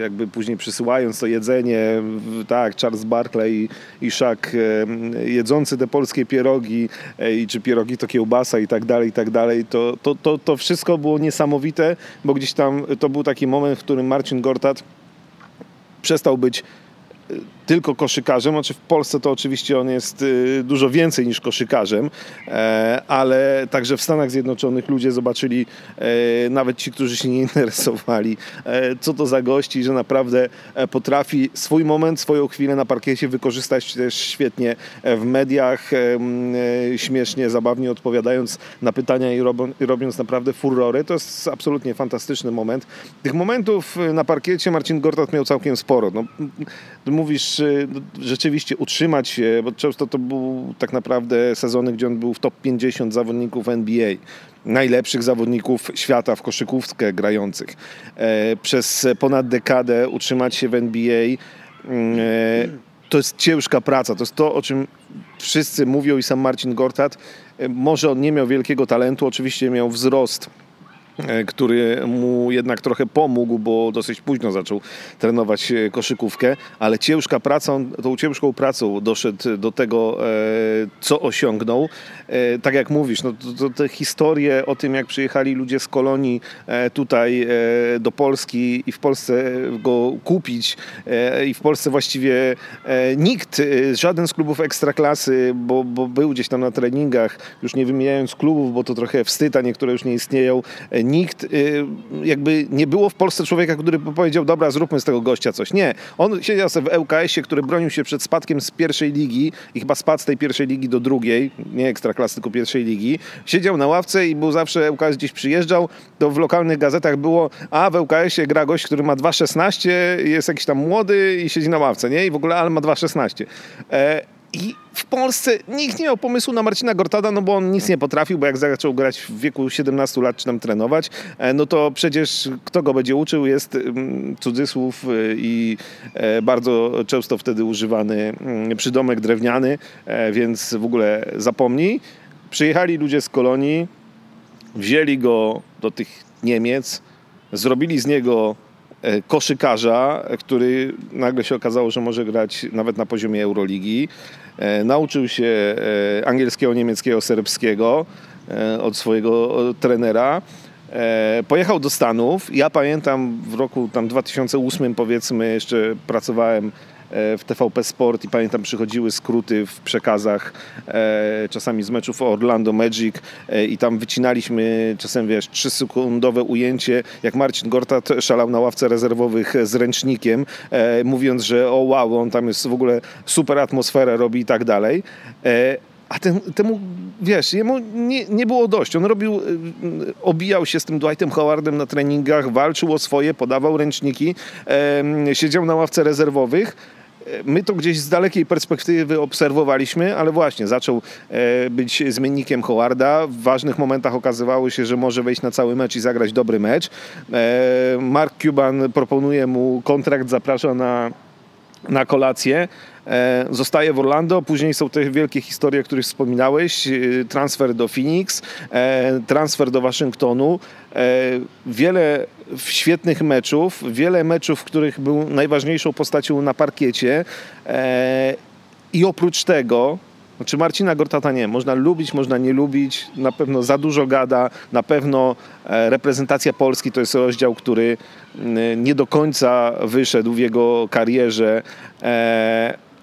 jakby później przysyłając to jedzenie jedzenie, tak, Charles Barkley i, Shaq jedzący te polskie pierogi, e, i czy pierogi to kiełbasa i tak dalej, i tak dalej, to, to, to, to wszystko było niesamowite, bo gdzieś tam to był taki moment, w którym Marcin Gortat przestał być tylko koszykarzem, znaczy w Polsce to oczywiście on jest y, dużo więcej niż koszykarzem, e, ale także w Stanach Zjednoczonych ludzie zobaczyli, e, nawet ci, którzy się nie interesowali, e, co to za gości, że naprawdę potrafi swój moment, swoją chwilę na parkiecie wykorzystać też świetnie w mediach, śmiesznie, zabawnie odpowiadając na pytania i robiąc naprawdę furory. To jest absolutnie fantastyczny moment. Tych momentów na parkiecie Marcin Gortat miał całkiem sporo. No, mówisz rzeczywiście utrzymać się, bo często to był tak naprawdę sezony, gdzie on był w top 50 zawodników NBA najlepszych zawodników świata w koszykówkę grających. E, przez ponad dekadę utrzymać się w NBA mm, e, to jest ciężka praca. To jest to, o czym wszyscy mówią i sam Marcin Gortat. E, może on nie miał wielkiego talentu, oczywiście miał wzrost E, który mu jednak trochę pomógł, bo dosyć późno zaczął trenować e, koszykówkę, ale ciężka praca, tą ciężką pracą doszedł do tego, e, co osiągnął. Tak jak mówisz, no, to te historie o tym, jak przyjechali ludzie z kolonii tutaj do Polski i w Polsce go kupić i w Polsce właściwie nikt, żaden z klubów ekstraklasy, bo, bo był gdzieś tam na treningach, już nie wymieniając klubów, bo to trochę wstyd, a niektóre już nie istnieją, nikt, y, jakby nie było w Polsce człowieka, który powiedział, dobra, zróbmy z tego gościa coś. Nie. On siedział sobie w ŁKS-ie, który bronił się przed spadkiem z pierwszej ligi i chyba spadł z tej pierwszej ligi do drugiej, nie ekstraklasy, tylko pierwszej ligi. Siedział na ławce i był zawsze, ŁKS gdzieś przyjeżdżał, to w lokalnych gazetach było, a w ŁKS-ie gra gość, który ma 2,16, jest jakiś tam młody i siedzi na ławce, nie? I w ogóle, ale ma 2,16. E, I w Polsce nikt nie miał pomysłu na Marcina Gortada, no bo on nic nie potrafił, bo jak zaczął grać w wieku 17 lat czy tam trenować, e, no to przecież kto go będzie uczył jest mm, cudzysłów e, i e, bardzo często wtedy używany mm, przydomek drewniany, więc w ogóle zapomnij. Przyjechali ludzie z kolonii, wzięli go do tych Niemiec, zrobili z niego koszykarza, który nagle się okazało, że może grać nawet na poziomie Euroligi. E, nauczył się e, angielskiego, niemieckiego, serbskiego od swojego trenera. Pojechał do Stanów. Ja pamiętam w roku tam 2008 powiedzmy jeszcze pracowałem E, w TVP Sport i pamiętam przychodziły skróty w przekazach e, czasami z meczów Orlando Magic e, i tam wycinaliśmy czasem wiesz trzysekundowe ujęcie jak Marcin Gortat szalał na ławce rezerwowych z ręcznikiem mówiąc, że o wow, on tam jest w ogóle super atmosferę robi i tak dalej a ten, temu, wiesz, jemu nie, nie było dość. On robił, obijał się z tym Dwightem Howardem na treningach, walczył o swoje, podawał ręczniki, e, siedział na ławce rezerwowych My to gdzieś z dalekiej perspektywy obserwowaliśmy, ale właśnie zaczął e, być zmiennikiem Howarda. W ważnych momentach okazywało się, że może wejść na cały mecz i zagrać dobry mecz. E, Mark Cuban proponuje mu kontrakt, zaprasza na, na kolację. E, zostaje w Orlando, później są te wielkie historie, o których wspominałeś, transfer do Phoenix, transfer do Waszyngtonu, wiele świetnych meczów, wiele meczów, w których był najważniejszą postacią na parkiecie. I oprócz tego znaczy Marcina Gortata nie, można lubić, można nie lubić, na pewno za dużo gada, na pewno reprezentacja Polski to jest rozdział, który nie do końca wyszedł w jego karierze.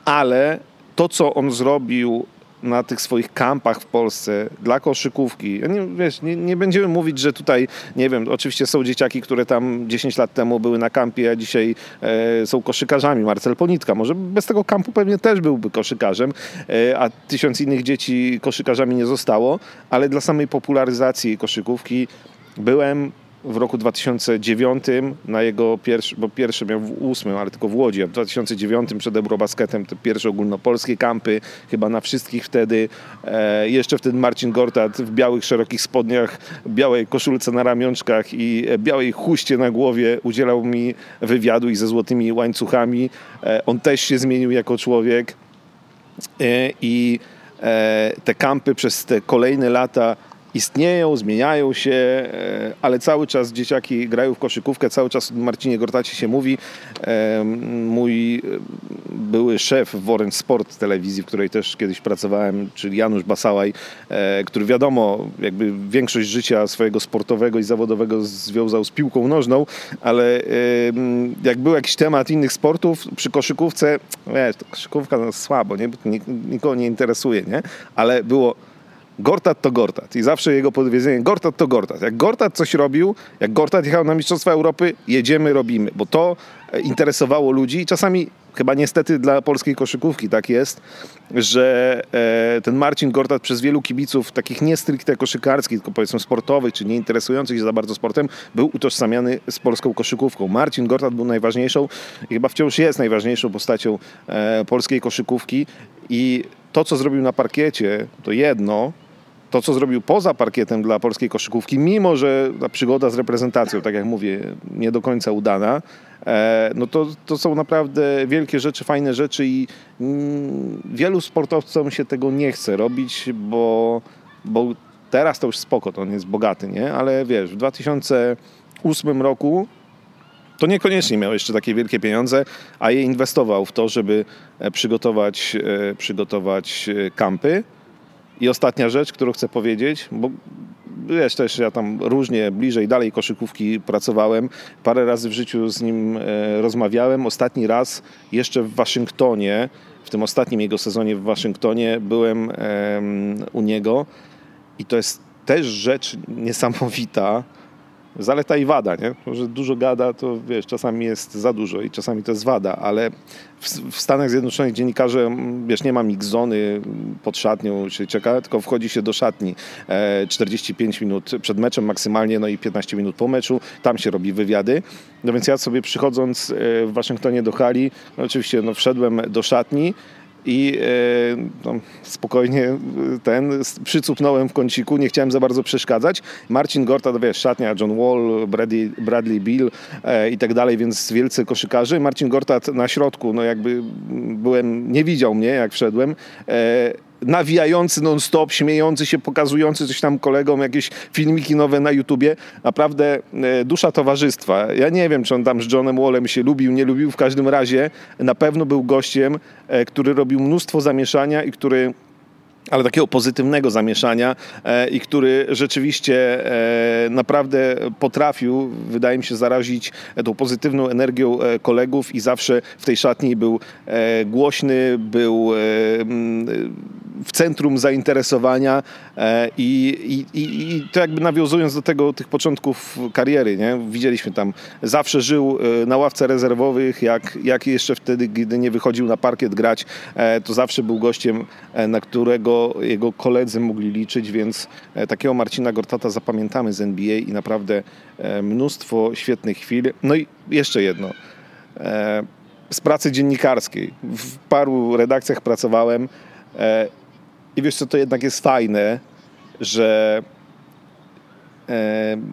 Ale to, co on zrobił na tych swoich kampach w Polsce dla koszykówki. Nie, wiesz, nie, nie, będziemy mówić, że tutaj, nie wiem, oczywiście są dzieciaki, które tam 10 lat temu były na kampie, a dzisiaj e, są koszykarzami. Marcel Ponitka, może bez tego kampu pewnie też byłby koszykarzem, e, a tysiąc innych dzieci koszykarzami nie zostało, ale dla samej popularyzacji koszykówki byłem w roku 2009 na jego pierwszy, bo pierwszy miał w ósmym, ale tylko w Łodzi, a w 2009 przed Eurobasketem te pierwsze ogólnopolskie kampy, chyba na wszystkich wtedy. E, jeszcze wtedy Marcin Gortat w białych, szerokich spodniach, białej koszulce na ramionczkach i białej chuście na głowie udzielał mi wywiadu i ze złotymi łańcuchami. E, on też się zmienił jako człowiek e, i e, te kampy przez te kolejne lata istnieją, zmieniają się, e, ale cały czas dzieciaki grają w koszykówkę, cały czas Marcinie Gortacie się mówi. E, mój e, były szef w Orange Sport telewizji, w której też kiedyś pracowałem, czyli Janusz Basałaj, który wiadomo, jakby większość życia swojego sportowego i zawodowego związał z piłką nożną, ale jak był jakiś temat innych sportów, przy koszykówce, wiesz, to koszykówka no, słabo, nie? nikogo nie interesuje, nie? ale było Gortat to Gortat. I zawsze jego podwiedzenie Gortat to Gortat. Jak Gortat coś robił, jak Gortat jechał na Mistrzostwa Europy, jedziemy, robimy. Bo to e, interesowało ludzi czasami chyba niestety dla polskiej koszykówki tak jest, że e, ten Marcin Gortat przez wielu kibiców, takich nie stricte koszykarskich, tylko powiedzmy sportowych, czy nie interesujących się za bardzo sportem, był utożsamiany z polską koszykówką. Marcin Gortat był najważniejszą i chyba wciąż jest najważniejszą postacią e, polskiej koszykówki i to, co zrobił na parkiecie, to jedno, to, co zrobił poza parkietem dla polskiej koszykówki, mimo że ta przygoda z reprezentacją, tak jak mówię, nie do końca udana, e, no to, to są naprawdę wielkie rzeczy, fajne rzeczy i mm, wielu sportowcom się tego nie chce robić, bo, bo teraz to już spoko, to on jest bogaty, nie? Ale wiesz, w 2008 roku to niekoniecznie miał jeszcze takie wielkie pieniądze, a je inwestował w to, żeby e, przygotować, e, przygotować kampy. I ostatnia rzecz, którą chcę powiedzieć, bo wiesz, też ja tam różnie bliżej, dalej koszykówki pracowałem. Parę razy w życiu z nim e, rozmawiałem. Ostatni raz jeszcze w Waszyngtonie, w tym ostatnim jego sezonie w Waszyngtonie byłem u niego i to jest też rzecz niesamowita, zaleta i wada, nie? Że dużo gada, to wiesz, czasami jest za dużo i czasami to jest wada, ale w, w Stanach Zjednoczonych dziennikarze, wiesz, nie ma migzony pod szatnią się czeka, tylko wchodzi się do szatni e, 45 minut przed meczem maksymalnie, no i 15 minut po meczu, tam się robi wywiady. No więc ja sobie przychodząc e, w Waszyngtonie do hali, no oczywiście no wszedłem do szatni i no, spokojnie ten przycupnąłem w kąciku, nie chciałem za bardzo przeszkadzać. Marcin Gortat, wiesz, szatnia, John Wall, Bradley, Bradley Bill i tak dalej, więc wielcy koszykarze. Marcin Gortat na środku, no jakby byłem, nie widział mnie jak wszedłem nawijający non-stop, śmiejący się, pokazujący coś tam kolegom, jakieś filmiki nowe na YouTubie. Naprawdę e, dusza towarzystwa. Ja nie wiem, czy on tam z Johnem Wallem się lubił, nie lubił. W każdym razie na pewno był gościem, e, który robił mnóstwo zamieszania i który ale takiego pozytywnego zamieszania e, i który rzeczywiście e, naprawdę potrafił, wydaje mi się, zarazić tą pozytywną energią e, kolegów i zawsze w tej szatni był głośny, był w centrum zainteresowania i, i, i, to jakby nawiązując do tego tych początków kariery, nie? widzieliśmy tam, zawsze żył na ławce rezerwowych, jak, jak jeszcze wtedy, gdy nie wychodził na parkiet grać, to zawsze był gościem, na którego jego koledzy mogli liczyć, więc e, takiego Marcina Gortata zapamiętamy z NBA i naprawdę e, mnóstwo świetnych chwil. No i jeszcze jedno. E, z pracy dziennikarskiej. W paru redakcjach pracowałem i wiesz co, to jednak jest fajne, że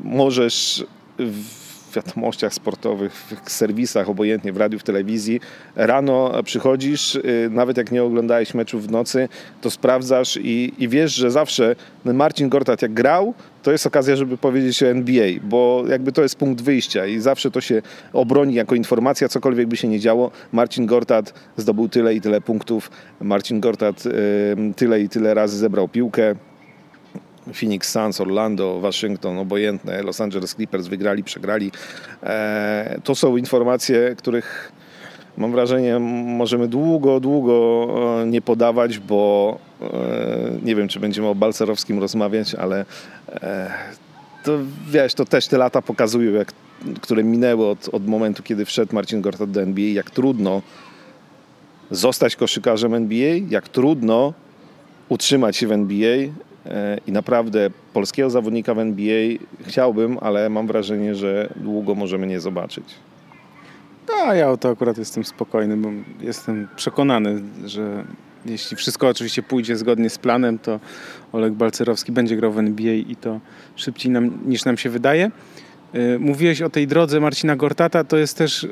możesz w wiadomościach sportowych, w serwisach, obojętnie w radiu, w telewizji. Rano przychodzisz, y, nawet jak nie oglądałeś meczu w nocy, to sprawdzasz i, i wiesz, że zawsze Marcin Gortat jak grał, to jest okazja, żeby powiedzieć o NBA, bo jakby to jest punkt wyjścia i zawsze to się obroni jako informacja, cokolwiek by się nie działo. Marcin Gortat zdobył tyle i tyle punktów, Marcin Gortat tyle i tyle razy zebrał piłkę, Phoenix Suns, Orlando, Waszyngton, obojętne, Los Angeles Clippers wygrali, przegrali. E, to są informacje, których mam wrażenie możemy długo, długo e, nie podawać, bo e, nie wiem, czy będziemy o Balcerowskim rozmawiać, ale to wiesz, to też te lata pokazują, jak, które minęły od, od momentu, kiedy wszedł Marcin Gortat do NBA, jak trudno zostać koszykarzem NBA, jak trudno utrzymać się w NBA, i naprawdę polskiego zawodnika w NBA chciałbym, ale mam wrażenie, że długo możemy nie zobaczyć. No, ja o to akurat jestem spokojny, bo jestem przekonany, że jeśli wszystko oczywiście pójdzie zgodnie z planem, to Oleg Balcerowski będzie grał w NBA i to szybciej nam, niż nam się wydaje. Y, mówiłeś o tej drodze Marcina Gortata, to jest też yy,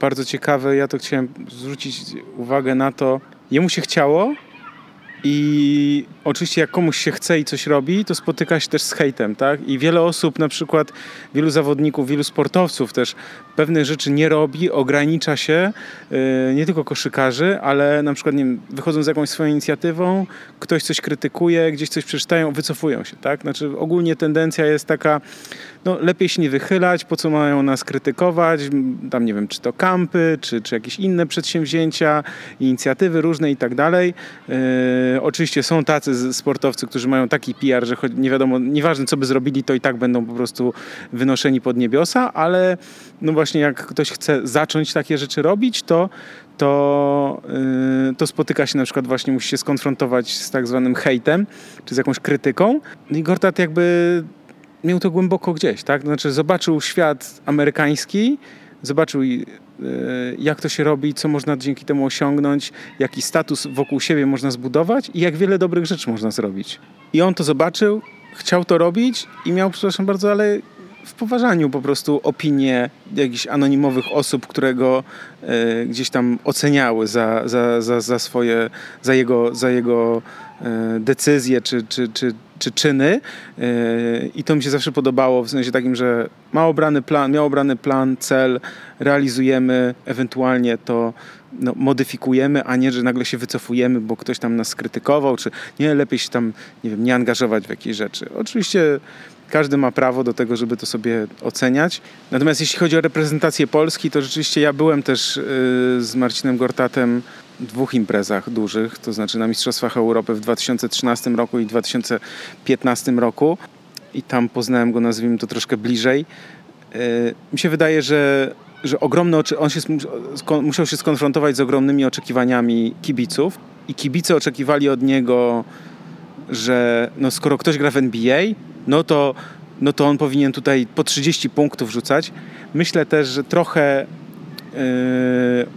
bardzo ciekawe. Ja to chciałem zwrócić uwagę na to. Jemu się chciało, i oczywiście jak komuś się chce i coś robi, to spotyka się też z hejtem, tak? I wiele osób, na przykład wielu zawodników, wielu sportowców też pewnych rzeczy nie robi, ogranicza się, yy, nie tylko koszykarzy, ale na przykład nie wiem, wychodzą z jakąś swoją inicjatywą, ktoś coś krytykuje, gdzieś coś przeczytają, wycofują się, tak? Znaczy ogólnie tendencja jest taka, no lepiej się nie wychylać, po co mają nas krytykować, tam nie wiem, czy to kampy, czy, czy jakieś inne przedsięwzięcia, inicjatywy różne i tak dalej. Yy, oczywiście są tacy sportowcy, którzy mają taki PR, że nie wiadomo, nieważne co by zrobili, to i tak będą po prostu wynoszeni pod niebiosa, ale no właśnie jak ktoś chce zacząć takie rzeczy robić, to to, yy, to spotyka się na przykład właśnie, musi się skonfrontować z tak zwanym hejtem, czy z jakąś krytyką. No I Gortat jakby miał to głęboko gdzieś, tak? Znaczy zobaczył świat amerykański, zobaczył e, jak to się robi, co można dzięki temu osiągnąć, jaki status wokół siebie można zbudować i jak wiele dobrych rzeczy można zrobić. I on to zobaczył, chciał to robić i miał, przepraszam bardzo, ale w poważaniu po prostu opinie jakichś anonimowych osób, które go e, gdzieś tam oceniały za, za, za, za swoje, za jego, za jego e, decyzje czy, czy, czy, czy czyny yy, i to mi się zawsze podobało w sensie takim, że ma obrany plan, miał obrany plan, cel, realizujemy, ewentualnie to no, modyfikujemy, a nie, że nagle się wycofujemy, bo ktoś tam nas skrytykował, czy nie, lepiej się tam, nie wiem, nie angażować w jakieś rzeczy. Oczywiście każdy ma prawo do tego, żeby to sobie oceniać. Natomiast jeśli chodzi o reprezentację Polski, to rzeczywiście ja byłem też yy, z Marcinem Gortatem dwóch imprezach dużych, to znaczy na Mistrzostwach Europy w 2013 roku i 2015 roku i tam poznałem go, nazwijmy to troszkę bliżej. E, mi się wydaje, że, że ogromne oczy, on się, musiał się skonfrontować z ogromnymi oczekiwaniami kibiców i kibice oczekiwali od niego, że no skoro ktoś gra w NBA, no to, no to on powinien tutaj po 30 punktów rzucać. Myślę też, że trochę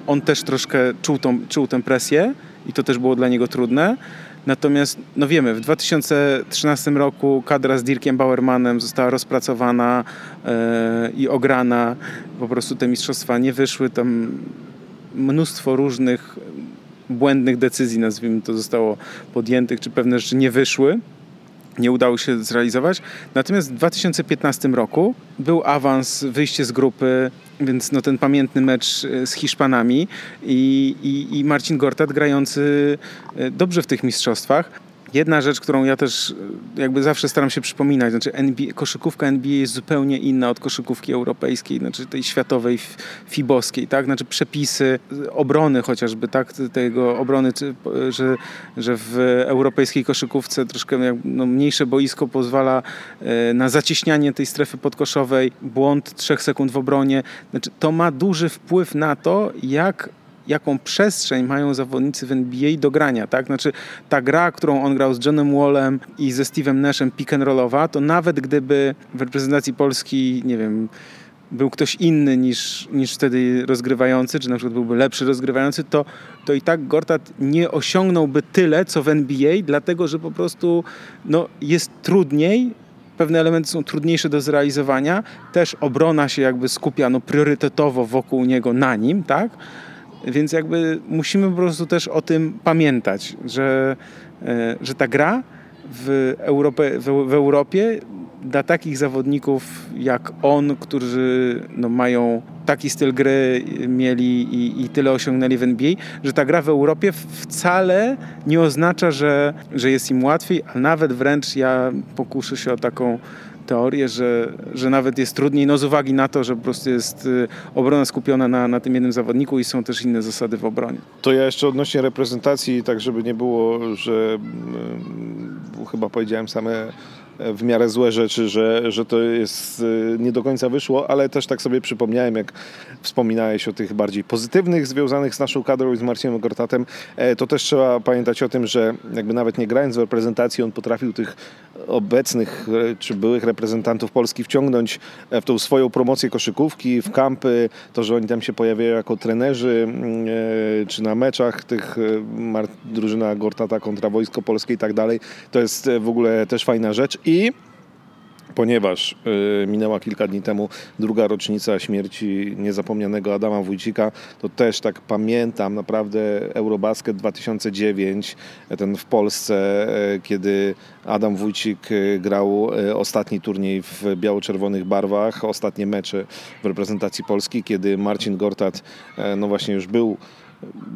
on też troszkę czuł, tą, czuł tę presję i to też było dla niego trudne. Natomiast, no wiemy, w 2013 roku kadra z Dirkiem Bauermanem została rozpracowana e, i ograna. Po prostu te mistrzostwa nie wyszły. Tam mnóstwo różnych błędnych decyzji, nazwijmy to, zostało podjętych, czy pewne rzeczy nie wyszły nie udało się zrealizować. Natomiast w 2015 roku był awans, wyjście z grupy, więc no ten pamiętny mecz e, z Hiszpanami i, i, i Marcin Gortat grający e, dobrze w tych mistrzostwach. Jedna rzecz, którą ja też e, jakby zawsze staram się przypominać, znaczy NBA, koszykówka NBA jest zupełnie inna od koszykówki europejskiej, znaczy tej światowej, fibowskiej, tak? Znaczy przepisy obrony chociażby, tak? Tego obrony, że, że w europejskiej koszykówce troszkę no, mniejsze boisko pozwala e, na zacieśnianie tej strefy podkoszowej, błąd trzech sekund w obronie. Znaczy to ma duży wpływ na to, jak jaką przestrzeń mają zawodnicy w NBA do grania, tak? Znaczy ta gra, którą on grał z Johnem Wallem i ze Steve'em Nashem pick and rollowa, to nawet gdyby w reprezentacji Polski, nie wiem, był ktoś inny niż, niż wtedy rozgrywający, czy na przykład byłby lepszy rozgrywający, to, to i tak Gortat nie osiągnąłby tyle, co w NBA, dlatego że po prostu no, jest trudniej, pewne elementy są trudniejsze do zrealizowania, też obrona się jakby skupia no, priorytetowo wokół niego, na nim, tak? Więc jakby musimy po prostu też o tym pamiętać, że, e, że ta gra w, Europie, w, Europie dla takich zawodników jak on, którzy no, mają taki styl gry mieli i, i, tyle osiągnęli w NBA, że ta gra w Europie wcale nie oznacza, że, że jest im łatwiej, a nawet wręcz ja pokuszę się o taką teorię, że, że nawet jest trudniej, no z uwagi na to, że po prostu jest y, obrona skupiona na, na tym jednym zawodniku i są też inne zasady w obronie. To ja jeszcze odnośnie reprezentacji, tak żeby nie było, że um, chyba powiedziałem same w miarę złe rzeczy, że, że to jest y, nie do końca wyszło, ale też tak sobie przypomniałem, jak wspominałeś o tych bardziej pozytywnych związanych z naszą kadrą i z Marcinem Gortatem, e, to też trzeba pamiętać o tym, że jakby nawet nie grając w reprezentacji, on potrafił tych obecnych e, czy byłych reprezentantów Polski wciągnąć e, w tą swoją promocję koszykówki, w kampy, to, że oni tam się pojawiają jako trenerzy, mm, czy na meczach tych drużyna Gortata kontra Wojsko Polskie i tak dalej, to jest w ogóle też fajna rzecz i ponieważ y, minęła kilka dni temu druga rocznica śmierci niezapomnianego Adama Wójcika, to też tak pamiętam naprawdę Eurobasket 2009, ten w Polsce, y, kiedy Adam Wójcik y, grał ostatni turniej w biało-czerwonych barwach, ostatnie mecze w reprezentacji Polski, kiedy Marcin Gortat no właśnie już był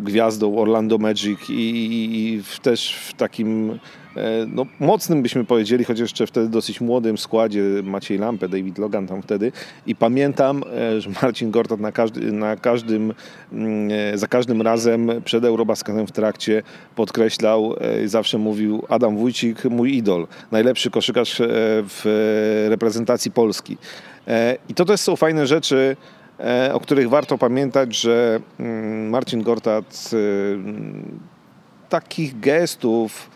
gwiazdą Orlando Magic i, i, i też w takim E, no, mocnym byśmy powiedzieli, choć jeszcze wtedy dosyć młodym składzie Maciej Lampę, David Logan tam wtedy i pamiętam, e, że Marcin Gortat na, każdy, na każdym, mm, e, za każdym razem przed Eurobasketem w trakcie podkreślał, zawsze mówił Adam Wójcik, mój idol, najlepszy koszykarz w reprezentacji Polski. I to też są fajne rzeczy, o których warto pamiętać, że mm, Marcin Gortat takich gestów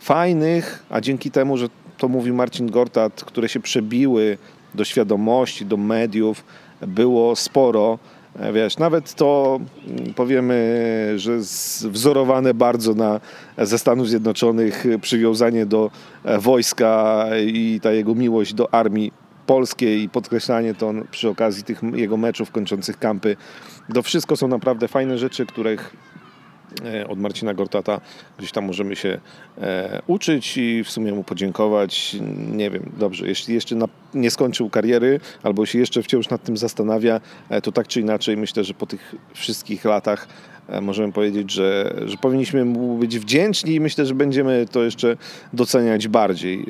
fajnych, a dzięki temu, że to mówił Marcin Gortat, które się przebiły do świadomości, do mediów, było sporo. E, wiesz, nawet to mm, powiemy, że wzorowane bardzo na ze Stanów Zjednoczonych przywiązanie do e, wojska i ta jego miłość do armii polskiej i podkreślanie to przy okazji tych jego meczów kończących kampy. To wszystko są naprawdę fajne rzeczy, których od Marcina Gortata gdzieś tam możemy się e, uczyć i w sumie mu podziękować. Nie wiem, dobrze, jeśli jeszcze nie skończył kariery albo się jeszcze wciąż nad tym zastanawia, e, to tak czy inaczej myślę, że po tych wszystkich latach możemy powiedzieć, że, że powinniśmy mu być wdzięczni i myślę, że będziemy to jeszcze doceniać bardziej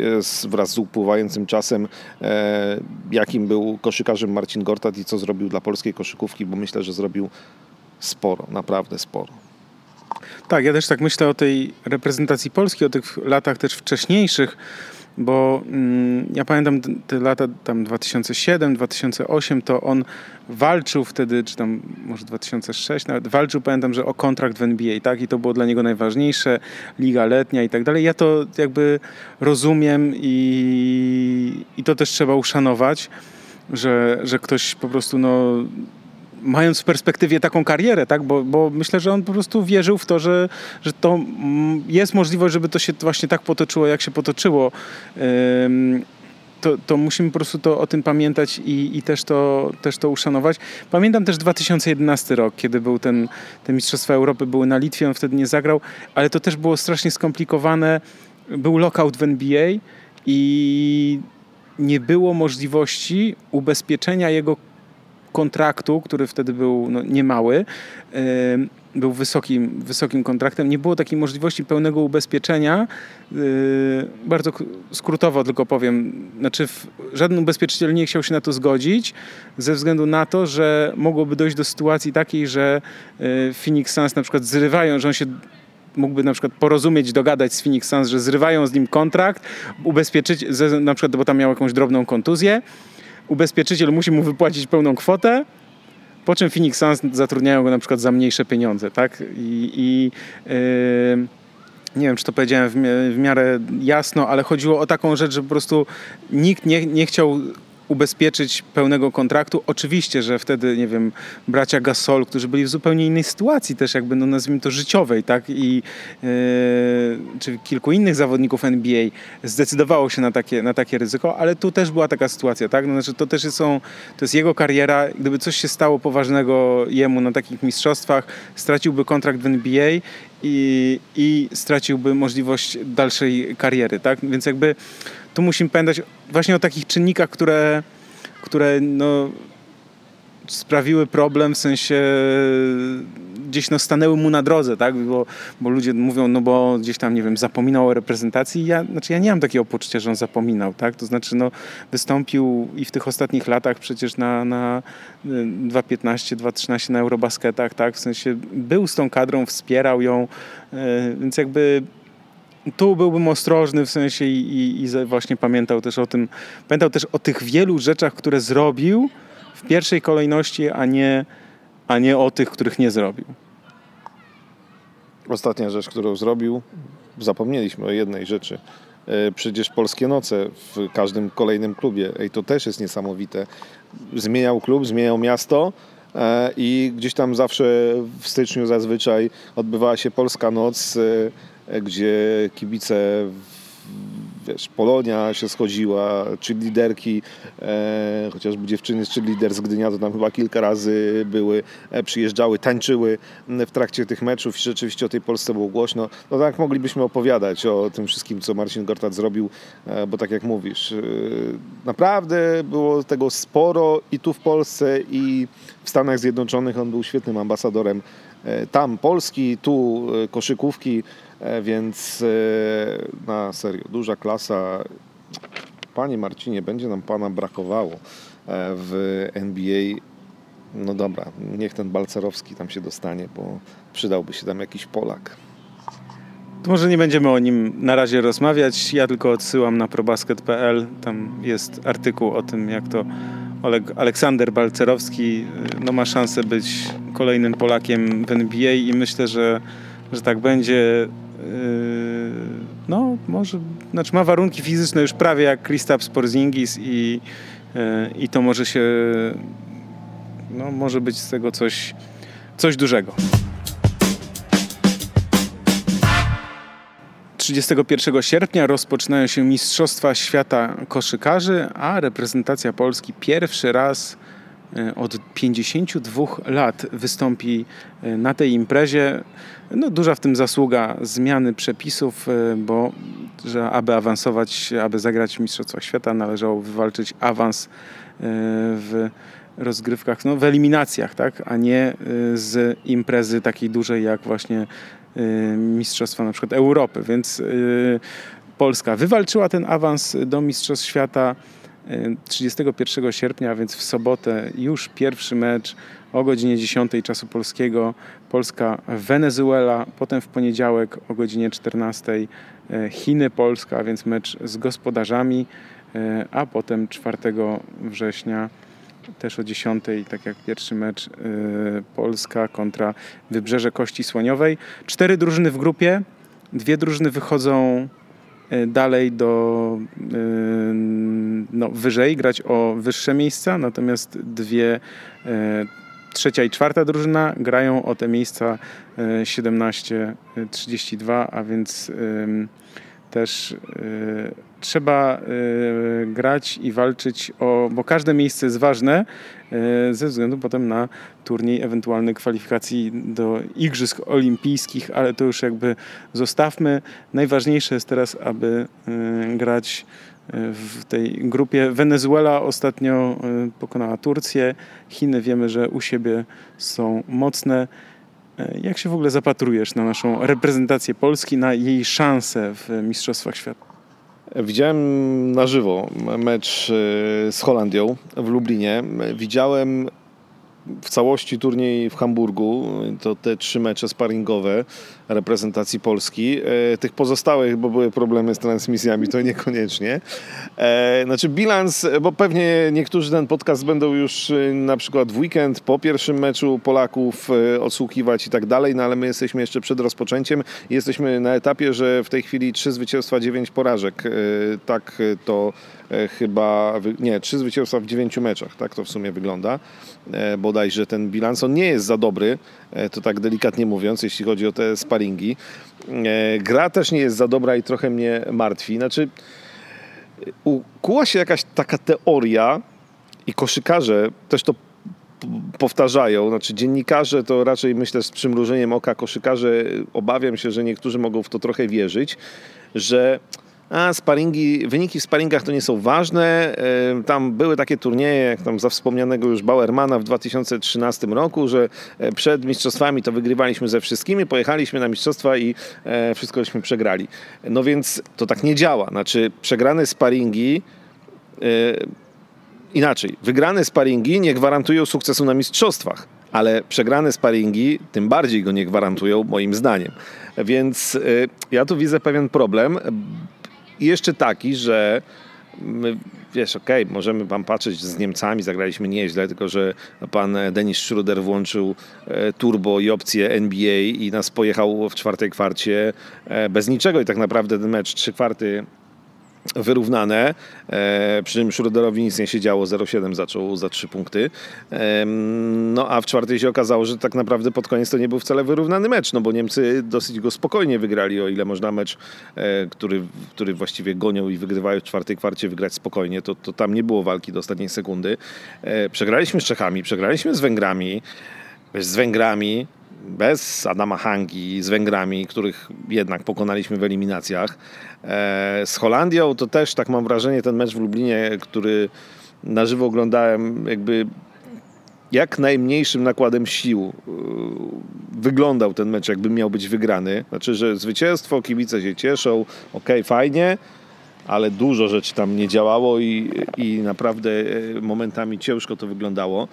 wraz z upływającym czasem, jakim był koszykarzem Marcin Gortat i co zrobił dla polskiej koszykówki, bo myślę, że zrobił sporo, naprawdę sporo. Tak, ja też tak myślę o tej reprezentacji Polski, o tych latach też wcześniejszych, bo mm, ja pamiętam te lata tam 2007, 2008, to on walczył wtedy, czy tam może 2006 nawet, walczył, pamiętam, że o kontrakt w NBA, tak? I to było dla niego najważniejsze, liga letnia i tak dalej. Ja to jakby rozumiem i, i to też trzeba uszanować, że, że ktoś po prostu no mając w perspektywie taką karierę, tak? Bo, bo myślę, że on po prostu wierzył w to, że, że to mm, jest możliwość, żeby to się właśnie tak potoczyło, jak się potoczyło. To, to, musimy po prostu to, o tym pamiętać i, i, też, to, też to uszanować. Pamiętam też 2011 rok, kiedy był ten, te Mistrzostwa Europy były na Litwie, on wtedy nie zagrał, ale to też było strasznie skomplikowane. Był lockout w NBA i nie było możliwości ubezpieczenia jego kontraktu, który wtedy był no, niemały, był wysokim, wysokim kontraktem. Nie było takiej możliwości pełnego ubezpieczenia. Yy, bardzo skrótowo tylko powiem, znaczy żaden ubezpieczyciel nie chciał się na to zgodzić ze względu na to, że mogłoby dojść do sytuacji takiej, że yy, Phoenix Suns na przykład zrywają, że on się mógłby na przykład porozumieć, dogadać z Phoenix Suns, że zrywają z nim kontrakt, ubezpieczyć, na przykład, bo tam miał jakąś drobną kontuzję, ubezpieczyciel musi mu wypłacić pełną kwotę, po czym Phoenix Suns zatrudniają go na przykład za mniejsze pieniądze, tak? I, i yy, nie wiem, czy to powiedziałem w, miarę jasno, ale chodziło o taką rzecz, że po prostu nikt nie, nie chciał ubezpieczyć pełnego kontraktu. Oczywiście, że wtedy, nie wiem, bracia Gasol, którzy byli w zupełnie innej sytuacji też jakby, no nazwijmy to życiowej, tak, i yy, czy kilku innych zawodników NBA zdecydowało się na takie, na takie ryzyko, ale tu też była taka sytuacja, tak, no, znaczy to też są, to jest jego kariera, gdyby coś się stało poważnego jemu na takich mistrzostwach, straciłby kontrakt w NBA i, i straciłby możliwość dalszej kariery, tak, więc jakby tu musimy pamiętać właśnie o takich czynnikach, które, które no, sprawiły problem, w sensie gdzieś no, stanęły mu na drodze, tak? Bo, bo ludzie mówią, no bo gdzieś tam, nie wiem, zapominał o reprezentacji. Ja, znaczy ja nie mam takiego poczucia, że on zapominał, tak? To znaczy, no, wystąpił i w tych ostatnich latach przecież na, na 2.15, 2.13 na Eurobasketach, tak? W sensie był z tą kadrą, wspierał ją, yy, więc jakby tu byłbym ostrożny w sensie i, i, i, właśnie pamiętał też o tym, pamiętał też o tych wielu rzeczach, które zrobił w pierwszej kolejności, a nie, a nie o tych, których nie zrobił. Ostatnia rzecz, którą zrobił, zapomnieliśmy o jednej rzeczy. E, przecież polskie noce w każdym kolejnym klubie. Ej, to też jest niesamowite. Zmieniał klub, zmieniał miasto, e, i gdzieś tam zawsze w styczniu zazwyczaj odbywała się Polska Noc e, gdzie kibice wiesz, Polonia się schodziła, czy liderki, e, chociażby dziewczyny z lider z Gdynia to tam chyba kilka razy były, e, przyjeżdżały, tańczyły w trakcie tych meczów i rzeczywiście o tej Polsce było głośno. No tak moglibyśmy opowiadać o tym wszystkim, co Marcin Gortat zrobił, e, bo tak jak mówisz, e, naprawdę było tego sporo i tu w Polsce i w Stanach Zjednoczonych on był świetnym ambasadorem e, tam Polski, tu e, koszykówki, E, więc e, na serio, duża klasa. Panie Marcinie, będzie nam Pana brakowało e, w NBA. No dobra, niech ten Balcerowski tam się dostanie, bo przydałby się tam jakiś Polak. To może nie będziemy o nim na razie rozmawiać. Ja tylko odsyłam na probasket.pl. Tam jest artykuł o tym, jak to Oleg, Aleksander Balcerowski no, ma szansę być kolejnym Polakiem w NBA i myślę, że, że tak będzie. Yy, no może, znaczy ma warunki fizyczne już prawie jak Kristaps Porzingis i, yy, i to może się, no może być z tego coś, coś dużego. 31 sierpnia rozpoczynają się Mistrzostwa Świata Koszykarzy, a reprezentacja Polski pierwszy raz od 52 lat wystąpi e, na tej imprezie. No, duża w tym zasługa zmiany przepisów, e, bo że aby awansować, aby zagrać w Mistrzostwach Świata należało wywalczyć awans w rozgrywkach, no, w eliminacjach, tak? a nie z imprezy takiej dużej jak właśnie Mistrzostwa na przykład Europy. Więc Polska wywalczyła ten awans do Mistrzostw Świata. 31 sierpnia, więc w sobotę już pierwszy mecz o godzinie 10 czasu polskiego Polska-Wenezuela, potem w poniedziałek o godzinie 14 e, Chiny-Polska, więc mecz z gospodarzami, e, a potem 4 września też o 10, tak jak pierwszy mecz e, Polska kontra Wybrzeże Kości Słoniowej. Cztery drużyny w grupie, dwie drużyny wychodzą dalej do e, no, wyżej, grać o wyższe miejsca, natomiast dwie e, trzecia i czwarta drużyna grają o te miejsca 17-32, a więc też trzeba grać i walczyć o, bo każde miejsce jest ważne ze względu potem na turniej ewentualnej kwalifikacji do Igrzysk Olimpijskich, ale to już jakby zostawmy. Najważniejsze jest teraz, aby grać w tej grupie. Wenezuela ostatnio e, pokonała Turcję. Chiny wiemy, że u siebie są mocne. E, jak się w ogóle zapatrujesz na naszą reprezentację Polski, na jej szanse w Mistrzostwach Świata? Widziałem na żywo mecz e, z Holandią w Lublinie. Widziałem w całości turniej w Hamburgu, to te trzy mecze sparingowe reprezentacji Polski. E, tych pozostałych, bo były problemy z transmisjami, to niekoniecznie. E, znaczy bilans, bo pewnie niektórzy ten podcast będą już e, na przykład w weekend po pierwszym meczu Polaków odsłuchiwać i tak dalej, no ale my jesteśmy jeszcze przed rozpoczęciem jesteśmy na etapie, że w tej chwili trzy zwycięstwa, dziewięć porażek. Tak to chyba, nie, trzy zwycięstwa w dziewięciu meczach, tak to w sumie wygląda. Bodajże ten bilans, on nie jest za dobry, to tak delikatnie mówiąc, jeśli chodzi o te sparingi. E, gra też nie jest za dobra i trochę mnie martwi. Znaczy, ukuła się jakaś taka teoria i koszykarze też to powtarzają, znaczy dziennikarze to raczej myślę z przymrużeniem oka, koszykarze obawiam się, że niektórzy mogą w to trochę wierzyć, że a sparingi, wyniki w sparingach to nie są ważne. Tam były takie turnieje, jak tam za wspomnianego już Bauermana w 2013 roku, że e, przed mistrzostwami to wygrywaliśmy ze wszystkimi, pojechaliśmy na mistrzostwa i e, wszystkośmy przegrali. No więc to tak nie działa. Znaczy przegrane sparingi e, inaczej, wygrane sparingi nie gwarantują sukcesu na mistrzostwach, ale przegrane sparingi tym bardziej go nie gwarantują, moim zdaniem. Więc ja tu widzę pewien problem, i jeszcze taki, że my, wiesz, okej, okay, możemy pan patrzeć z Niemcami, zagraliśmy nieźle, tylko że pan Denis Schruder włączył e, turbo i opcję NBA i nas pojechał w czwartej kwarcie e, bez niczego. I tak naprawdę ten mecz trzy kwarty wyrównane, e, przy czym Schroederowi nic nie się działo, 0,7 zaczął za 3 punkty. E, no a w czwartej się okazało, że tak naprawdę pod koniec to nie był wcale wyrównany mecz, no bo Niemcy dosyć go spokojnie wygrali, o ile można mecz, e, który, który właściwie gonią i wygrywają w czwartej kwarcie wygrać spokojnie, to, to tam nie było walki do ostatniej sekundy. Przegraliśmy z Czechami, przegraliśmy z Węgrami, z Węgrami, bez Adama Hangi, z Węgrami, których jednak pokonaliśmy w eliminacjach. E, z Holandią to też, tak mam wrażenie, ten mecz w Lublinie, który na żywo oglądałem, jakby jak najmniejszym nakładem sił e, wyglądał ten mecz, jakby miał być wygrany. Znaczy, że zwycięstwo, kibice się cieszą, ok, fajnie, ale dużo rzeczy tam nie działało i, i naprawdę e, momentami ciężko to wyglądało.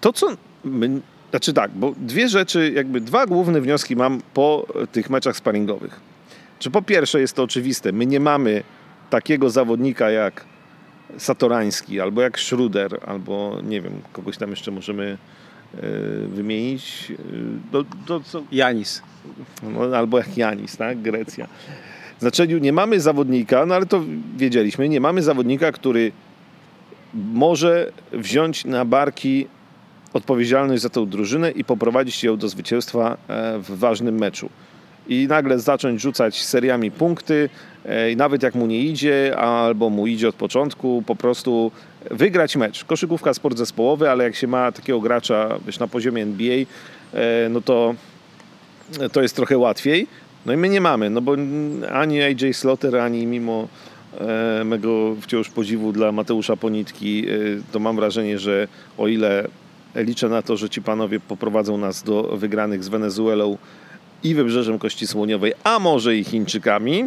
To, co my, znaczy tak, bo dwie rzeczy, jakby dwa główne wnioski mam po tych meczach sparingowych. Czy po pierwsze jest to oczywiste, my nie mamy takiego zawodnika jak Satorański, albo jak Schruder, albo nie wiem, kogoś tam jeszcze możemy y, wymienić. Do, do, co? Janis. No, albo jak Janis, tak? Grecja. Znaczeniu nie mamy zawodnika, no ale to wiedzieliśmy, nie mamy zawodnika, który może wziąć na barki odpowiedzialność za tę drużynę i poprowadzić ją do zwycięstwa e, w ważnym meczu. I nagle zacząć rzucać seriami punkty, e, i nawet jak mu nie idzie, albo mu idzie od początku, po prostu wygrać mecz. Koszykówka sport zespołowy, ale jak się ma takiego gracza wiesz, na poziomie NBA, e, no to to jest trochę łatwiej. No i my nie mamy, no bo ani AJ Slaughter, ani mimo mego wciąż podziwu dla Mateusza Ponitki, to mam wrażenie, że o ile Liczę na to, że ci panowie poprowadzą nas do wygranych z Wenezuelą i Wybrzeżem Kości Słoniowej, a może i Chińczykami,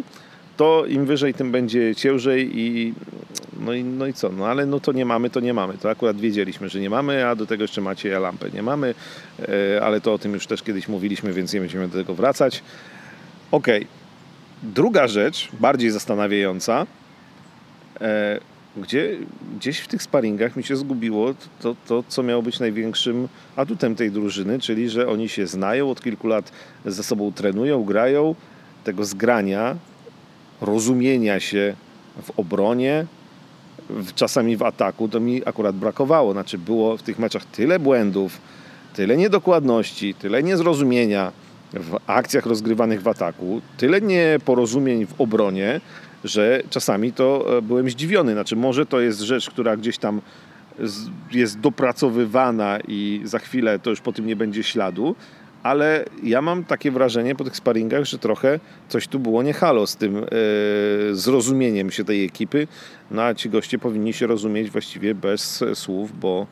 to im wyżej, tym będzie ciężej i no i, no i co, no ale no to nie mamy, to nie mamy. To akurat wiedzieliśmy, że nie mamy, a do tego jeszcze macie lampę nie mamy, e, ale to o tym już też kiedyś mówiliśmy, więc nie będziemy do tego wracać. Okej. Okay. Druga rzecz, bardziej zastanawiająca, e, gdzie gdzieś w tych sparingach mi się zgubiło to, to, co miało być największym atutem tej drużyny, czyli że oni się znają, od kilku lat ze sobą trenują, grają, tego zgrania, rozumienia się w obronie, czasami w ataku, to mi akurat brakowało. Znaczy było w tych meczach tyle błędów, tyle niedokładności, tyle niezrozumienia w akcjach rozgrywanych w ataku, tyle nieporozumień w obronie, że czasami to e, byłem zdziwiony. Znaczy może to jest rzecz, która gdzieś tam jest dopracowywana i za chwilę to już po tym nie będzie śladu, ale ja mam takie wrażenie po tych sparingach, że trochę coś tu było nie halo z tym e, zrozumieniem się tej ekipy, no a ci goście powinni się rozumieć właściwie bez słów, bo,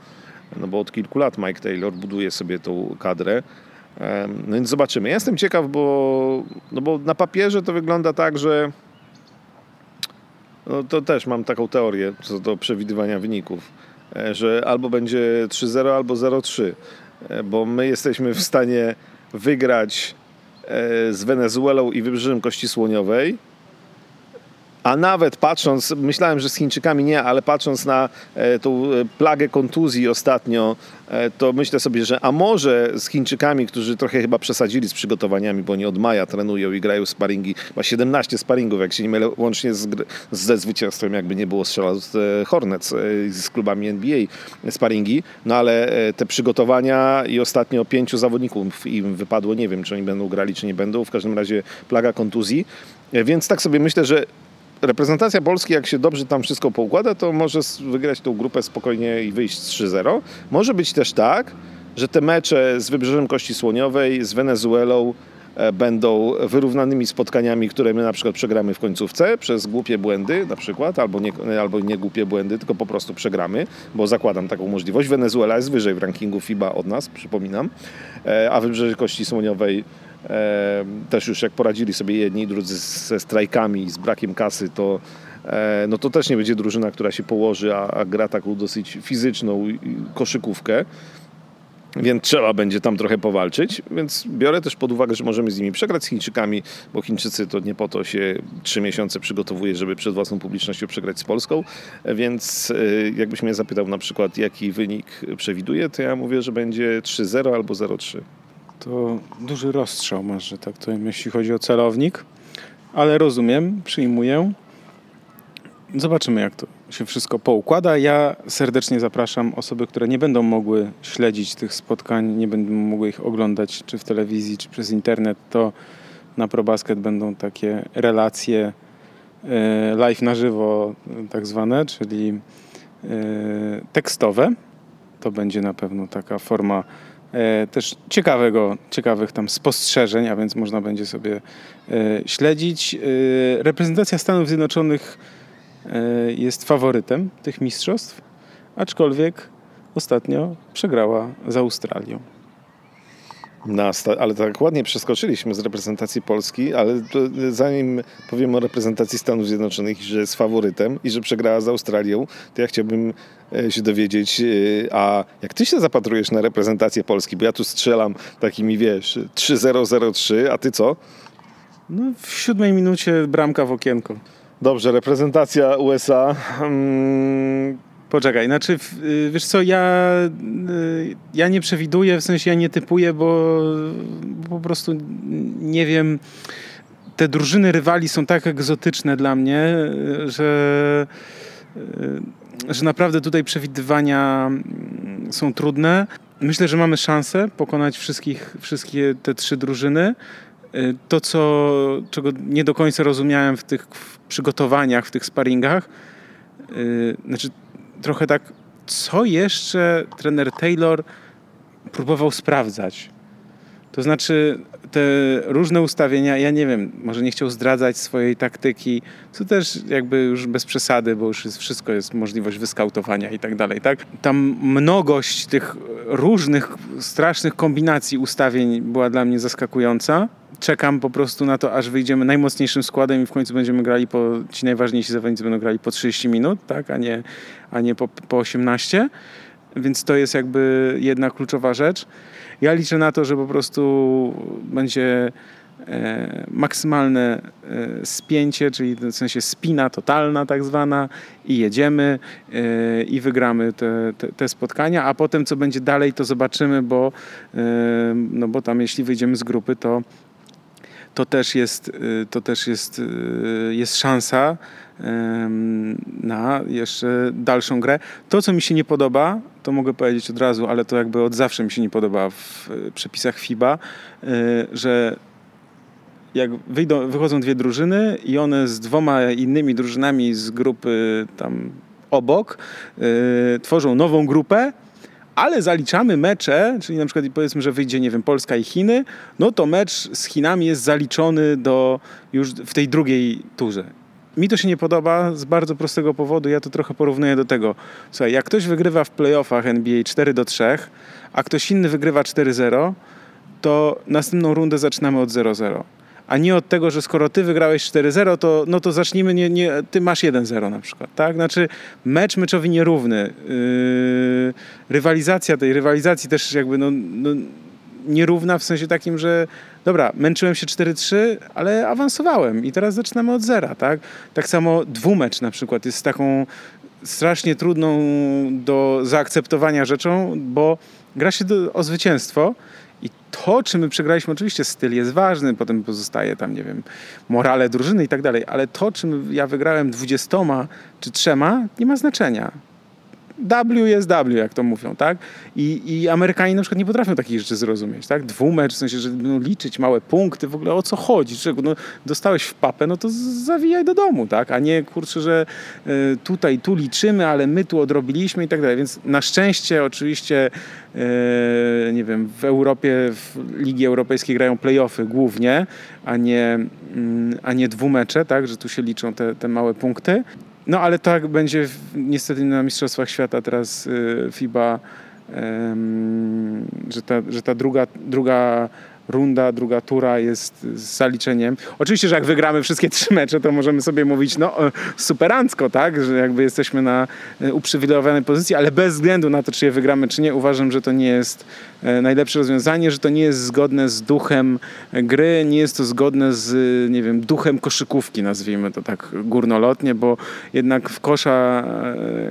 no bo od kilku lat Mike Taylor buduje sobie tą kadrę. No więc zobaczymy. Ja jestem ciekaw, bo, no bo na papierze to wygląda tak, że no to też mam taką teorię co do przewidywania wyników, e, że albo będzie 3-0, albo 0-3. E, bo my jesteśmy w stanie wygrać e, z Wenezuelą i Wybrzeżem Kości Słoniowej a nawet patrząc, myślałem, że z Chińczykami nie, ale patrząc na e, tą e, plagę kontuzji ostatnio, e, to myślę sobie, że a może z Chińczykami, którzy trochę chyba przesadzili z przygotowaniami, bo nie od maja trenują i grają sparingi, chyba 17 sparingów, jak się nie mylę, łącznie z, ze zwycięstwem, jakby nie było strzela z Hornets, z klubami NBA sparingi, no ale te przygotowania i ostatnio pięciu zawodników im wypadło, nie wiem, czy oni będą grali, czy nie będą, w każdym razie plaga kontuzji, więc tak sobie myślę, że reprezentacja Polski, jak się dobrze tam wszystko poukłada, to może wygrać tą grupę spokojnie i wyjść z 3-0. Może być też tak, że te mecze z Wybrzeżem Kości Słoniowej, z Wenezuelą e, będą wyrównanymi spotkaniami, które my na przykład przegramy w końcówce przez głupie błędy na przykład, albo nie, albo nie głupie błędy, tylko po prostu przegramy, bo zakładam taką możliwość. Wenezuela jest wyżej w rankingu FIBA od nas, przypominam, e, a Wybrzeże Kości Słoniowej też już jak poradzili sobie jedni i drudzy ze strajkami, z brakiem kasy, to e, no to też nie będzie drużyna, która się położy, a, a gra taką dosyć fizyczną koszykówkę. Więc trzeba będzie tam trochę powalczyć, więc biorę też pod uwagę, że możemy z nimi przegrać z Chińczykami, bo Chińczycy to nie po to się trzy miesiące przygotowuje, żeby przed własną publicznością przegrać z Polską. Więc e, jakbyś mnie zapytał na przykład, jaki wynik przewiduje, to ja mówię, że będzie 3-0 albo 0-3 to duży rozstrzał masz, że tak to jeśli chodzi o celownik, ale rozumiem, przyjmuję. Zobaczymy, jak to się wszystko poukłada. Ja serdecznie zapraszam osoby, które nie będą mogły śledzić tych spotkań, nie będą mogły ich oglądać czy w telewizji, czy przez internet, to na ProBasket będą takie relacje e, live na żywo, tak zwane, czyli e, tekstowe. To będzie na pewno taka forma też ciekawego, ciekawych tam spostrzeżeń, a więc można będzie sobie e, śledzić. E, reprezentacja Stanów Zjednoczonych jest faworytem tych mistrzostw, aczkolwiek ostatnio przegrała z Australią. Na ale tak ładnie przeskoczyliśmy z reprezentacji Polski, ale zanim powiem o reprezentacji Stanów Zjednoczonych, że jest faworytem i że przegrała z Australią, to ja chciałbym e, się dowiedzieć, e, a jak ty się zapatrujesz na reprezentację Polski? Bo ja tu strzelam takimi, wiesz, 3-0-0-3, a ty co? No, w siódmej minucie bramka w okienko. Dobrze, reprezentacja USA. Hmm Poczekaj, znaczy y, wiesz co, ja, y, ja nie przewiduję, w sensie ja nie typuję, bo, po prostu nie wiem. Te drużyny rywali są tak egzotyczne dla mnie, że, y, że naprawdę tutaj przewidywania mm, są trudne. Myślę, że mamy szansę pokonać wszystkich, wszystkie te trzy drużyny. To, co, czego nie do końca rozumiałem w tych przygotowaniach, w tych sparingach, znaczy trochę tak, co jeszcze trener Taylor próbował sprawdzać. To znaczy, te różne ustawienia, ja nie wiem, może nie chciał zdradzać swojej taktyki, co też jakby już bez przesady, bo już jest, wszystko jest możliwość wyskautowania i tak dalej, tak? Tam mnogość tych różnych, strasznych kombinacji ustawień była dla mnie zaskakująca czekam po prostu na to, aż wyjdziemy najmocniejszym składem i w końcu będziemy grali po, ci najważniejsi zawodnicy będą grali po 30 minut, tak, a nie, a nie po, po 18. Więc to jest jakby jedna kluczowa rzecz. Ja liczę na to, że po prostu będzie e, maksymalne e, spięcie, czyli w sensie spina totalna tak zwana i jedziemy e, i wygramy te, te, te, spotkania, a potem co będzie dalej to zobaczymy, bo, e, no bo tam jeśli wyjdziemy z grupy to to też jest, to też jest, jest szansa na jeszcze dalszą grę. To, co mi się nie podoba, to mogę powiedzieć od razu, ale to jakby od zawsze mi się nie podoba w przepisach FIBA, że jak wyjdą, wychodzą dwie drużyny i one z dwoma innymi drużynami z grupy tam obok yy, tworzą nową grupę, ale zaliczamy mecze, czyli na przykład powiedzmy, że wyjdzie, nie wiem, Polska i Chiny, no to mecz z Chinami jest zaliczony do już w tej drugiej turze. Mi to się nie podoba z bardzo prostego powodu. Ja to trochę porównuję do tego. Słuchaj, jak ktoś wygrywa w playoffach NBA 4 do 3, a ktoś inny wygrywa 4-0, to następną rundę zaczynamy od 0-0 a nie od tego, że skoro ty wygrałeś 4-0, to, no to zacznijmy, nie, nie, ty masz 1-0 na przykład, tak? Znaczy mecz meczowi nierówny. Yy, rywalizacja tej rywalizacji też jakby no, no, nierówna w sensie takim, że dobra, męczyłem się 4-3, ale awansowałem i teraz zaczynamy od zera, tak? Tak samo dwumecz na przykład jest taką strasznie trudną do zaakceptowania rzeczą, bo gra się do, o zwycięstwo, i to, czy my przegraliśmy, oczywiście styl jest ważny, potem pozostaje tam, nie wiem, morale drużyny i tak dalej, ale to, czy ja wygrałem dwudziestoma czy trzema, nie ma znaczenia. W jest W, jak to mówią, tak? I, I Amerykanie na przykład nie potrafią takich rzeczy zrozumieć, tak? Dwumecz, w sensie, że no, liczyć małe punkty, w ogóle o co chodzi? Czego, no, dostałeś w papę, no to zawijaj do domu, tak? A nie, kurczę, że y, tutaj, tu liczymy, ale my tu odrobiliśmy i tak dalej. Więc na szczęście oczywiście, y, nie wiem, w Europie, w Ligi Europejskiej grają playoffy głównie, a nie, y, a nie dwumecze, tak? Że tu się liczą te, te małe punkty. No ale tak będzie niestety na Mistrzostwach Świata teraz y, FIBA, że ta, że ta druga, druga runda, druga tura jest z zaliczeniem. Oczywiście, że jak wygramy wszystkie trzy mecze, to możemy sobie mówić, no e, superancko, tak, że jakby jesteśmy na e, uprzywilejowanej pozycji, ale bez względu na to, czy je wygramy, czy nie, uważam, że to nie jest e, najlepsze rozwiązanie, że to nie jest zgodne z duchem gry, nie jest to zgodne z, nie wiem, duchem koszykówki, nazwijmy to tak górnolotnie, bo jednak w kosza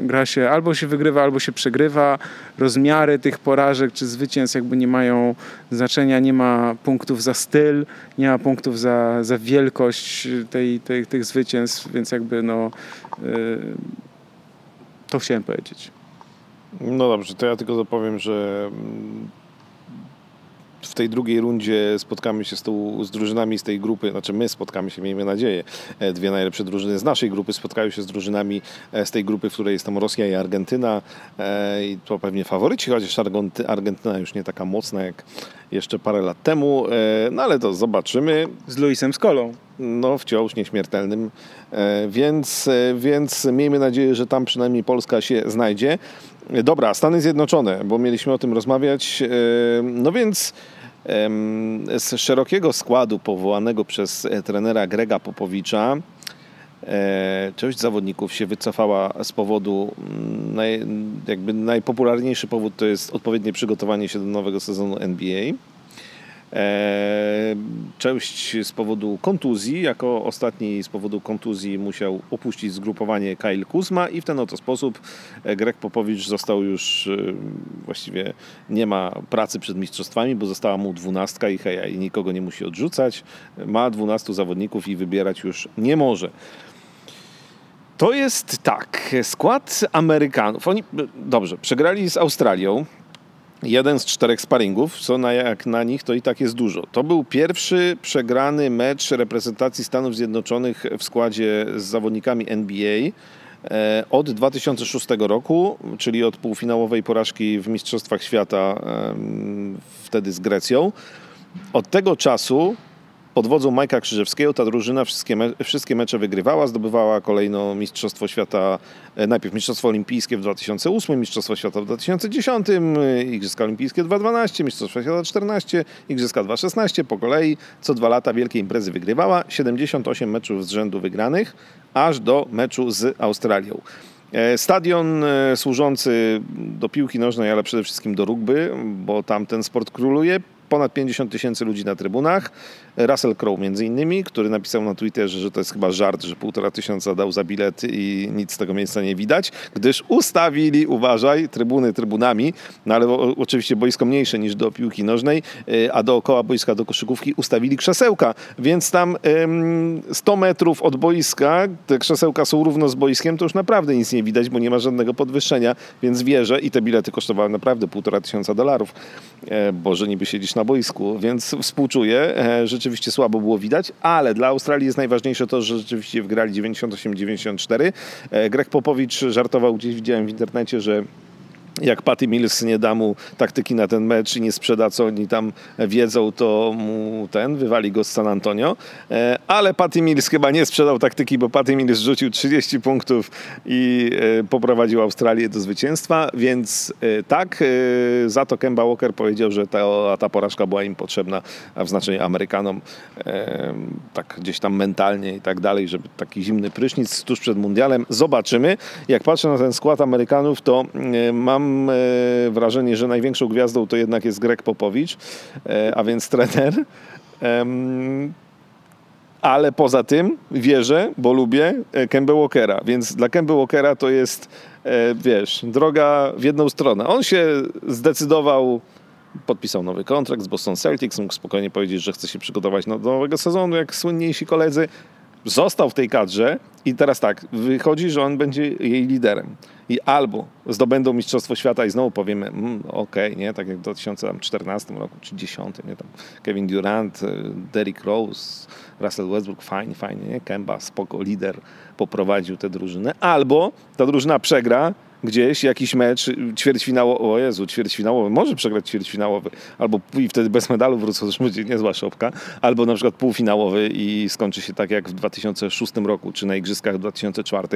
gra się albo się wygrywa, albo się przegrywa. Rozmiary tych porażek czy zwycięstw jakby nie mają znaczenia, nie ma punktów za styl, nie ma punktów za, za wielkość tej, tej, tych zwycięstw, więc jakby no yy, to chciałem powiedzieć. No dobrze, to ja tylko dopowiem, że mm, w tej drugiej rundzie spotkamy się z, tą, z drużynami z tej grupy, znaczy my spotkamy się, miejmy nadzieję, e, dwie najlepsze drużyny z naszej grupy spotkają się z drużynami e, z tej grupy, w której jest tam Rosja i Argentyna e, i to pewnie faworyci, chociaż Argentyna już nie taka mocna jak jeszcze parę lat temu, no ale to zobaczymy. Z Luisem Skolą. No, wciąż nieśmiertelnym, więc, więc miejmy nadzieję, że tam przynajmniej Polska się znajdzie. Dobra, Stany Zjednoczone, bo mieliśmy o tym rozmawiać. No więc z szerokiego składu powołanego przez e, trenera Grega Popowicza e, część zawodników się wycofała z powodu, mm, naj, jakby najpopularniejszy powód to jest odpowiednie przygotowanie się do nowego sezonu NBA. E, część z powodu kontuzji, jako ostatni z powodu kontuzji musiał opuścić zgrupowanie Kyle Kuzma i w ten oto sposób e, Greg Popowicz został już, e, właściwie nie ma pracy przed mistrzostwami, bo została mu dwunastka i hej, i nikogo nie musi odrzucać. Ma dwunastu zawodników i wybierać już nie może. To jest tak, skład Amerykanów. Oni, dobrze, przegrali z Australią, jeden z czterech sparingów, co na, jak na nich to i tak jest dużo. To był pierwszy przegrany mecz reprezentacji Stanów Zjednoczonych w składzie z zawodnikami NBA e, od 2006 roku, czyli od półfinałowej porażki w Mistrzostwach Świata wtedy z Grecją. Od tego czasu pod wodzą Majka Krzyżewskiego ta drużyna wszystkie, me wszystkie mecze wygrywała, zdobywała kolejno Mistrzostwo Świata, e, najpierw Mistrzostwo Olimpijskie w 2008, Mistrzostwo Świata w 2010, e, Igrzyska Olimpijskie 2012, Mistrzostwo Świata 2014, Igrzyska 2016, po kolei co dwa lata wielkie imprezy wygrywała, 78 meczów z rzędu wygranych, aż do meczu z Australią. E, stadion służący do piłki nożnej, ale przede wszystkim do rugby, bo tam ten sport króluje ponad 50 tysięcy ludzi na trybunach. Russell Crowe między innymi, który napisał na Twitterze, że to jest chyba żart, że półtora tysiąca dał za bilet i nic z tego miejsca nie widać, gdyż ustawili, uważaj, trybuny trybunami, no ale oczywiście boisko mniejsze niż do piłki nożnej, e, a dookoła boiska do koszykówki ustawili krzesełka, więc tam 100 metrów od boiska, te krzesełka są równo z boiskiem, to już naprawdę nic nie widać, bo nie ma żadnego podwyższenia, więc wierzę i te bilety kosztowały naprawdę półtora tysiąca dolarów, e, bo że niby siedzisz na boisku, więc współczuję, że rzeczywiście słabo było widać, ale dla Australii jest najważniejsze to, że rzeczywiście wgrali 98-94. E, Greg Popowicz żartował, gdzieś widziałem w internecie, że jak Patty Mills nie da mu taktyki na ten mecz i nie sprzeda, co oni tam wiedzą, to mu ten, wywali go z San Antonio. E, ale Patty Mills chyba nie sprzedał taktyki, bo Patty Mills rzucił 30 punktów i e, poprowadził Australię do zwycięstwa, więc e, tak, za to Kemba Walker powiedział, że ta, ta porażka była im potrzebna, a w znaczeniu Amerykanom, tak gdzieś tam mentalnie i tak dalej, żeby taki zimny prysznic tuż przed mundialem. Zobaczymy. Jak patrzę na ten skład Amerykanów, to mam mam e, wrażenie, że największą gwiazdą to jednak jest Greg Popowicz, e, a więc trener. Ale poza tym wierzę, bo lubię e, Kemba Walkera, więc dla Kemba Walkera to jest, wiesz, droga w jedną stronę. On się zdecydował podpisał nowy kontrakt z Boston Celtics, mógł spokojnie powiedzieć, że chce się przygotować do nowego sezonu, jak słynniejsi koledzy. Został w tej kadrze i teraz tak, wychodzi, że on będzie jej liderem. I albo zdobędą Mistrzostwo Świata i znowu powiemy, mm, okej, okay, nie, tak jak w 2014 roku czy 2010, nie, tam. Kevin Durant, y, Derrick Rose, Russell Westbrook, fajnie, fajnie, nie, Kemba, spoko, lider, poprowadził tę drużynę, albo ta drużyna przegra gdzieś jakiś mecz ćwierćfinałowy, o Jezu, ćwierćfinałowy, może przegrać ćwierćfinałowy, albo i wtedy bez medalu wrócą, to będzie niezła szopka, albo na przykład półfinałowy i skończy się tak jak w 2006 roku, czy na Igrzyskach w 2004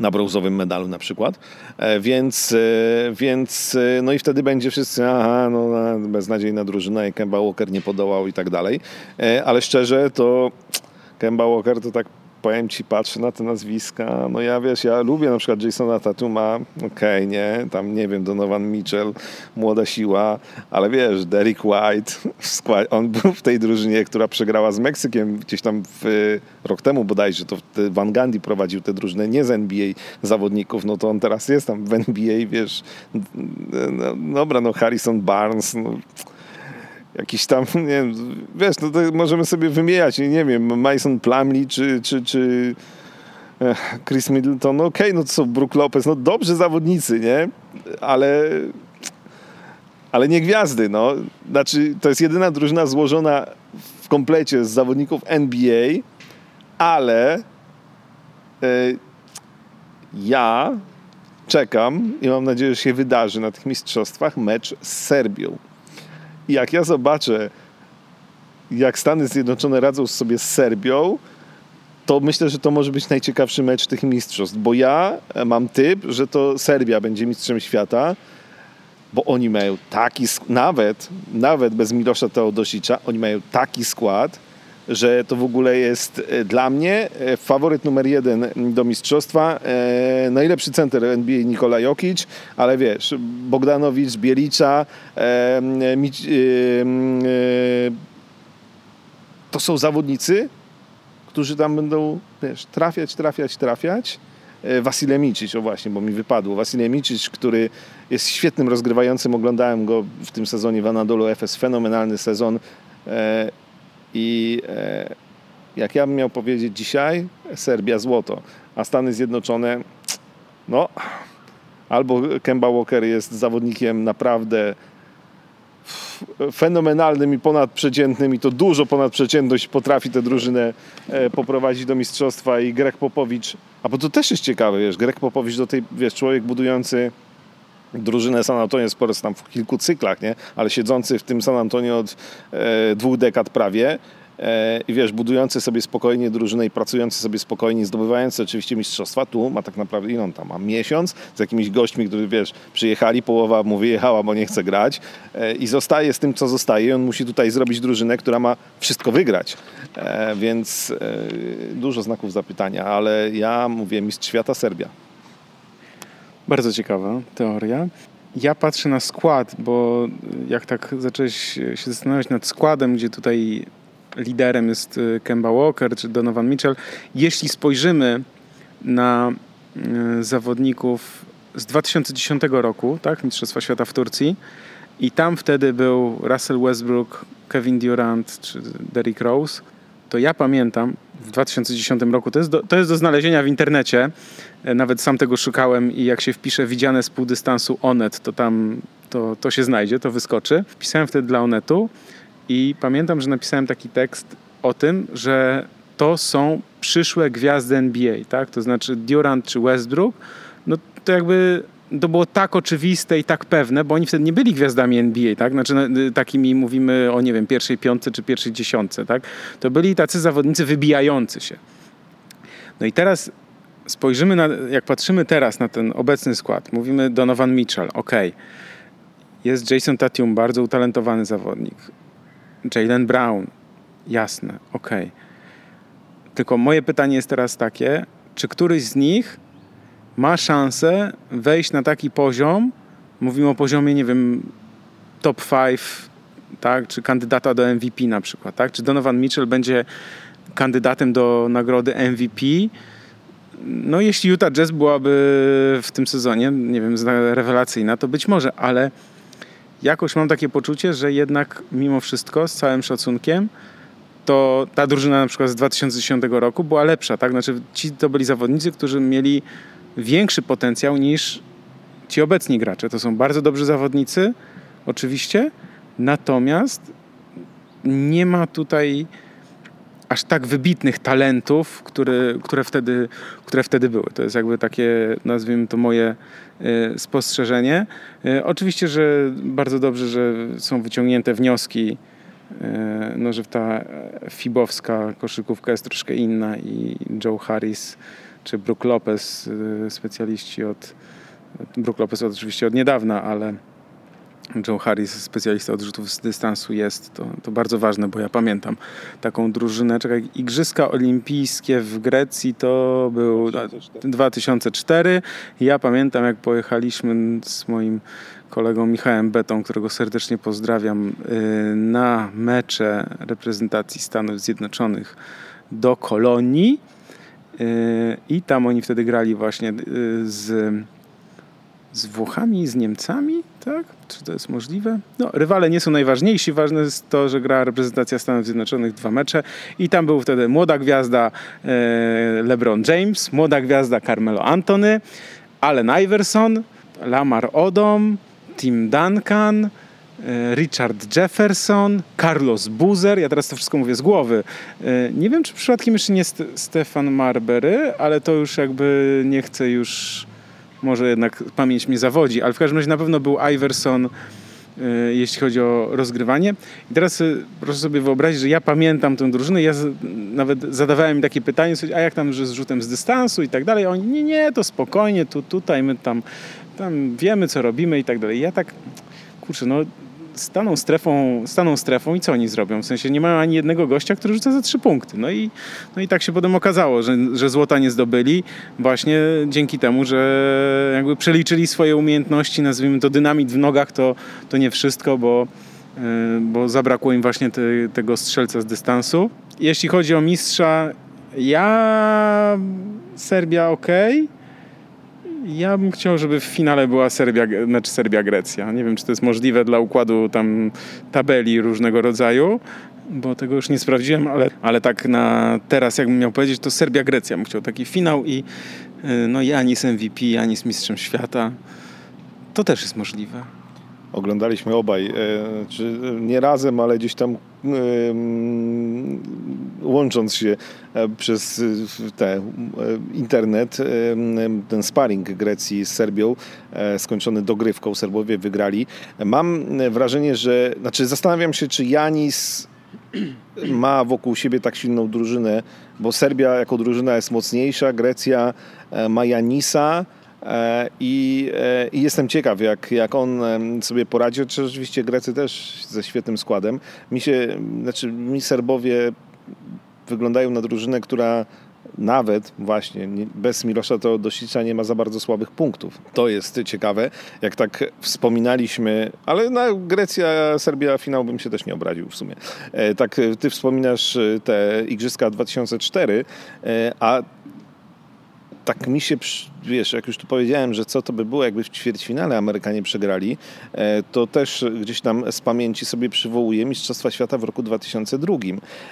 na brązowym medalu na przykład. E, więc, e, więc e, no i wtedy będzie wszyscy, aha, no beznadziejna drużyna i Kemba Walker nie podołał i tak dalej. Ale szczerze to Kemba Walker to tak powiem ci, patrzę na te nazwiska, no ja wiesz, ja lubię na przykład Jasona Tatuma, okej, okay, nie, tam nie wiem, Donovan Mitchell, młoda siła, ale wiesz, Derek White, on był w tej drużynie, która przegrała z Meksykiem gdzieś tam w, rok temu bodajże, to Van Gundy prowadził tę drużynę nie z NBA zawodników, no to on teraz jest tam w NBA, wiesz, no, dobra, no Harrison Barnes, no, jakiś tam, nie wiem, wiesz, no to możemy sobie wymieniać, nie wiem, Mason Plumlee czy, czy, czy Chris Middleton, no okej, okay, no to są Brook Lopez, no dobrzy zawodnicy, nie? Ale ale nie gwiazdy, no. Znaczy, to jest jedyna drużyna złożona w komplecie z zawodników NBA, ale y, ja czekam i mam nadzieję, że się wydarzy na tych mistrzostwach mecz z Serbią jak ja zobaczę, jak Stany Zjednoczone radzą sobie z Serbią, to myślę, że to może być najciekawszy mecz tych mistrzostw, bo ja mam typ, że to Serbia będzie mistrzem świata, bo oni mają taki, nawet, nawet bez Milosza Teodosicza, oni mają taki skład, że to w ogóle jest e, dla mnie e, faworyt numer jeden do mistrzostwa. E, najlepszy center NBA Nikola Jokic, ale wiesz, Bogdanowicz, Bielicza, to są zawodnicy, którzy tam będą wiesz, trafiać, trafiać, trafiać. Wasile Micic, o właśnie, bo mi wypadło. Wasile Micic, który jest świetnym rozgrywającym, oglądałem go w tym sezonie w Anadolu Efes, fenomenalny sezon i e, jak ja bym miał powiedzieć dzisiaj, Serbia złoto, a Stany Zjednoczone, no, albo Kemba Walker jest zawodnikiem naprawdę fenomenalnym i ponadprzeciętnym i to dużo ponad przeciętność potrafi tę drużynę e, poprowadzić do mistrzostwa i Greg Popowicz, a bo to też jest ciekawe, wiesz, Greg Popowicz do tej, wiesz, człowiek budujący drużynę San Antonio Spurs tam w kilku cyklach, nie? ale siedzący w tym San Antonio od e, dwóch dekad prawie e, i wiesz, budujący sobie spokojnie drużynę i pracujący sobie spokojnie, zdobywający oczywiście mistrzostwa, tu ma tak naprawdę, ile on tam ma, miesiąc z jakimiś gośćmi, którzy wiesz, przyjechali, połowa mu wyjechała, bo nie chce grać e, i zostaje z tym, co zostaje on musi tutaj zrobić drużynę, która ma wszystko wygrać, e, więc e, dużo znaków zapytania, ale ja mówię mistrz świata Serbia. Bardzo ciekawa teoria. Ja patrzę na skład, bo jak tak zacząłeś się zastanawiać nad składem, gdzie tutaj liderem jest Kemba Walker czy Donovan Mitchell. Jeśli spojrzymy na zawodników z 2010 roku, tak, Mistrzostwa Świata w Turcji, i tam wtedy był Russell Westbrook, Kevin Durant czy Derrick Rose, to ja pamiętam w 2010 roku, to jest, do, to jest do znalezienia w internecie, e, nawet sam tego szukałem i jak się wpisze widziane z półdystansu Onet, to tam to, to się znajdzie, to wyskoczy. Pisałem wtedy dla Onetu i pamiętam, że napisałem taki tekst o tym, że to są przyszłe gwiazdy NBA, tak? To znaczy Durant czy Westbrook, no to jakby to było tak oczywiste i tak pewne, bo oni wtedy nie byli gwiazdami NBA, tak? Znaczy y, takimi mówimy o, nie wiem, pierwszej piątce czy pierwszej dziesiątce, tak? To byli tacy zawodnicy wybijający się. No i teraz spojrzymy na, jak patrzymy teraz na ten obecny skład, mówimy Donovan Mitchell, ok. Jest Jason Tatum, bardzo utalentowany zawodnik. Jalen Brown, jasne, ok. Tylko moje pytanie jest teraz takie, czy któryś z nich ma szansę wejść na taki poziom, mówimy o poziomie, nie wiem, top 5, tak, czy kandydata do MVP na przykład, tak? Czy Donovan Mitchell będzie kandydatem do nagrody MVP? No, jeśli Utah Jazz byłaby w tym sezonie, nie wiem, rewelacyjna, to być może, ale jakoś mam takie poczucie, że jednak mimo wszystko, z całym szacunkiem, to ta drużyna na przykład z 2010 roku była lepsza, tak? Znaczy ci to byli zawodnicy, którzy mieli większy potencjał niż ci obecni gracze. To są bardzo dobrzy zawodnicy, oczywiście, natomiast nie ma tutaj aż tak wybitnych talentów, które, które, wtedy, które wtedy były. To jest jakby takie, nazwijmy to moje e, spostrzeżenie. E, oczywiście, że bardzo dobrze, że są wyciągnięte wnioski, e, no, że ta fibowska koszykówka jest troszkę inna i Joe Harris czy Brook Lopez, y, specjaliści od. Brook Lopez oczywiście od niedawna, ale Joe Harris, specjalista od rzutów z dystansu jest, to, to bardzo ważne, bo ja pamiętam taką drużynę, czekaj, Igrzyska Olimpijskie w Grecji to był 2004. 2004. Ja pamiętam, jak pojechaliśmy z moim kolegą Michałem Betą, którego serdecznie pozdrawiam, y, na mecze reprezentacji Stanów Zjednoczonych do Kolonii I tam oni wtedy grali właśnie yy, z, z Włochami, z Niemcami, tak? Czy to jest możliwe? No, rywale nie są najważniejsi. Ważne jest to, że gra reprezentacja Stanów Zjednoczonych dwa mecze i tam był wtedy młoda gwiazda yy, LeBron James, młoda gwiazda Carmelo Anthony, Allen Iverson, Lamar Odom, Tim Duncan, Richard Jefferson, Carlos Buzer, ja teraz to wszystko mówię z głowy. E, nie wiem, czy przypadkiem jeszcze nie Stefan Marbury, ale to już jakby nie chcę już, może jednak pamięć mnie zawodzi, ale w każdym razie na pewno był Iverson, e, jeśli chodzi o rozgrywanie. I teraz proszę sobie wyobrazić, że ja pamiętam tę drużynę, ja nawet zadawałem im takie pytanie, a jak tam że z rzutem z dystansu i tak dalej. Oni, nie, nie, to spokojnie, tu, tutaj my tam, tam wiemy, co robimy i tak dalej. Ja tak, kurczę, no staną strefą, staną strefą i co oni zrobią? W sensie nie mają ani jednego gościa, który rzuca za trzy punkty. No i, no i tak się potem okazało, że, że złota nie zdobyli właśnie dzięki temu, że jakby przeliczyli swoje umiejętności, nazwijmy to dynamit w nogach, to, to nie wszystko, bo, yy, bo zabrakło im właśnie te, tego strzelca z dystansu. Jeśli chodzi o mistrza, ja Serbia ok, ja bym chciał, żeby w finale była Serbia, znaczy Serbia-Grecja. Nie wiem, czy to jest możliwe dla układu tam tabeli różnego rodzaju, bo tego już nie sprawdziłem, ale, ale tak na teraz, jakbym miał powiedzieć, to Serbia-Grecja. Bym chciał taki finał i y, no Janis MVP, Janis mistrzem świata. To też jest możliwe. Oglądaliśmy obaj, e, czy nie razem, ale gdzieś tam łącząc się e, przez te, e, internet, ten sparring Grecji z Serbią, skończony dogrywką, Serbowie wygrali. Mam wrażenie, że, znaczy zastanawiam się, czy Janis ma wokół siebie tak silną drużynę, bo Serbia jako drużyna jest mocniejsza, Grecja ma Janisa, E, I, e, I, jestem ciekaw, jak, jak on sobie poradzi. Oczywiście Grecy też ze świetnym składem. Mi się, znaczy mi Serbowie wyglądają na drużynę, która nawet właśnie bez Milosza Teodosicza nie ma za bardzo słabych punktów. To jest ciekawe, jak tak wspominaliśmy, ale na Grecja, Serbia finał bym się też nie obraził w sumie. E, tak ty wspominasz e, te Igrzyska 2004, e, a tak mi się, wiesz, jak już tu powiedziałem, że co to by było, jakby w ćwierćfinale Amerykanie przegrali, e, to też gdzieś tam z pamięci sobie przywołuję Mistrzostwa Świata w roku 2002.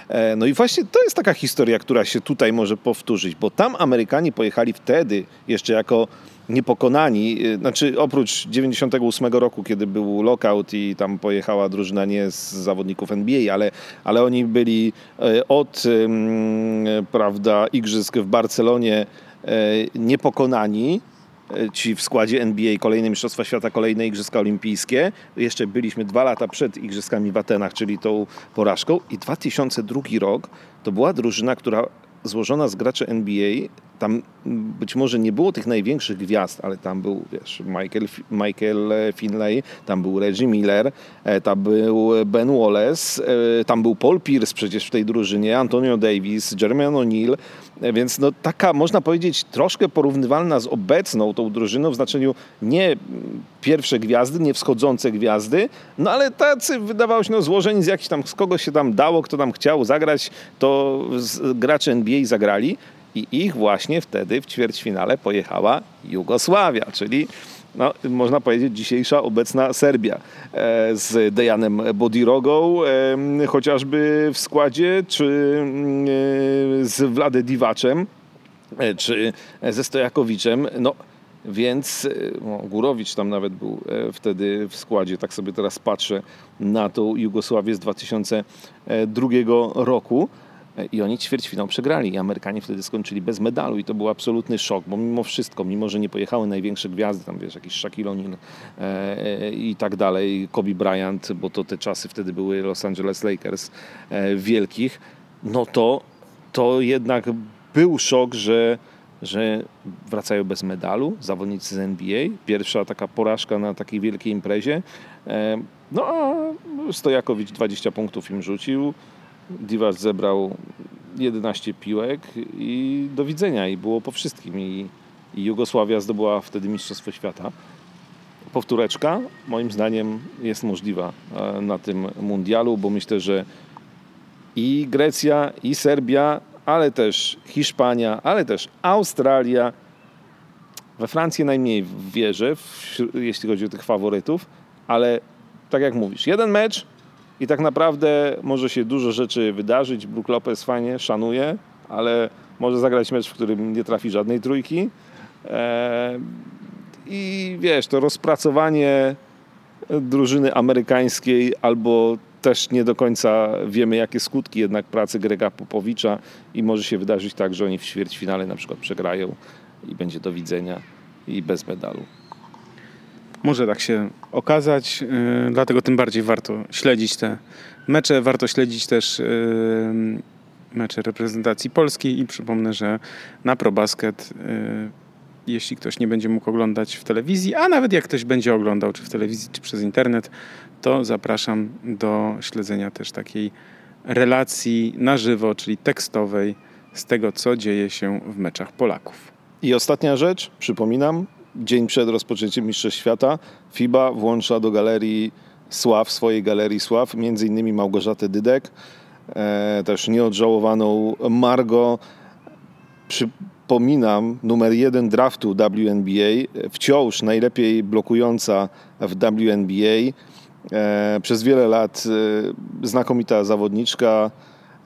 E, no i właśnie to jest taka historia, która się tutaj może powtórzyć, bo tam Amerykanie pojechali wtedy jeszcze jako niepokonani, e, znaczy oprócz 98 roku, kiedy był lockout i tam pojechała drużyna nie z zawodników NBA, ale, ale oni byli od prawda, igrzysk w Barcelonie niepokonani, e, ci w składzie NBA, kolejne Mistrzostwa Świata, kolejne Igrzyska Olimpijskie. Jeszcze byliśmy dwa lata przed Igrzyskami w Atenach, czyli tą porażką. I 2002 rok to była drużyna, która złożona z graczy NBA tam być może nie było tych największych gwiazd, ale tam był wiesz, Michael, Michael Finlay, tam był Reggie Miller, e, tam był Ben Wallace, e, tam był Paul Pierce przecież w tej drużynie, Antonio Davis, Jermaine O'Neal, e, więc no taka można powiedzieć troszkę porównywalna z obecną tą drużyną w znaczeniu nie pierwsze gwiazdy, nie wschodzące gwiazdy, no ale tacy wydawało się no, złożeni z jakichś tam, z kogo się tam dało, kto tam chciał zagrać, to gracze NBA zagrali. I ich właśnie wtedy w ćwierćfinale pojechała Jugosławia, czyli no, można powiedzieć dzisiejsza obecna Serbia e, z Dejanem Bodirogą e, chociażby w składzie, czy e, z Wlade Divaczem, czy ze Stojakowiczem. No, więc no, Górowicz tam nawet był wtedy w składzie, tak sobie teraz patrzę na tą Jugosławię z 2002 roku. I oni ćwierćfinał przegrali i Amerykanie wtedy skończyli bez medalu i to był absolutny szok, bo mimo wszystko, mimo że nie pojechały największe gwiazdy, tam wiesz, jakiś Shaquille O'Neal e, i tak dalej, Kobe Bryant, bo to te czasy wtedy były Los Angeles Lakers e, wielkich, no to, to jednak był szok, że że wracają bez medalu zawodnicy z NBA. Pierwsza taka porażka na takiej wielkiej imprezie. E, no a Stojakowicz 20 punktów im rzucił. Divac zebrał 11 piłek i do widzenia i było po wszystkim i, i Jugosławia zdobyła wtedy Mistrzostwo Świata. Powtóreczka moim zdaniem jest możliwa e, na tym mundialu, bo myślę, że i Grecja, i Serbia, ale też Hiszpania, ale też Australia. We Francję najmniej wierzę, jeśli chodzi o tych faworytów, ale tak jak mówisz, jeden mecz i tak naprawdę może się dużo rzeczy wydarzyć. Brook Lopez fajnie, szanuje, ale może zagrać mecz, w którym nie trafi żadnej trójki. Eee, I wiesz, to rozpracowanie drużyny amerykańskiej albo też nie do końca wiemy, jakie skutki jednak pracy Grega Popowicza i może się wydarzyć tak, że oni w ćwierćfinale na przykład przegrają i będzie do widzenia i bez medalu. Może tak się okazać, yy, dlatego tym bardziej warto śledzić te mecze, warto śledzić też yy, mecze reprezentacji polskiej i przypomnę, że na ProBasket yy, jeśli ktoś nie będzie mógł oglądać w telewizji, a nawet jak ktoś będzie oglądał czy w telewizji, czy przez internet, to zapraszam do śledzenia też takiej relacji na żywo, czyli tekstowej z tego, co dzieje się w meczach Polaków. I ostatnia rzecz, przypominam, dzień przed rozpoczęciem Mistrzostw Świata FIBA włącza do galerii sław, swojej galerii sław, między innymi Małgorzatę Dydek, e, też nieodżałowaną Margo. Przypominam, numer jeden draftu WNBA, wciąż najlepiej blokująca w WNBA. E, przez wiele lat e, znakomita zawodniczka,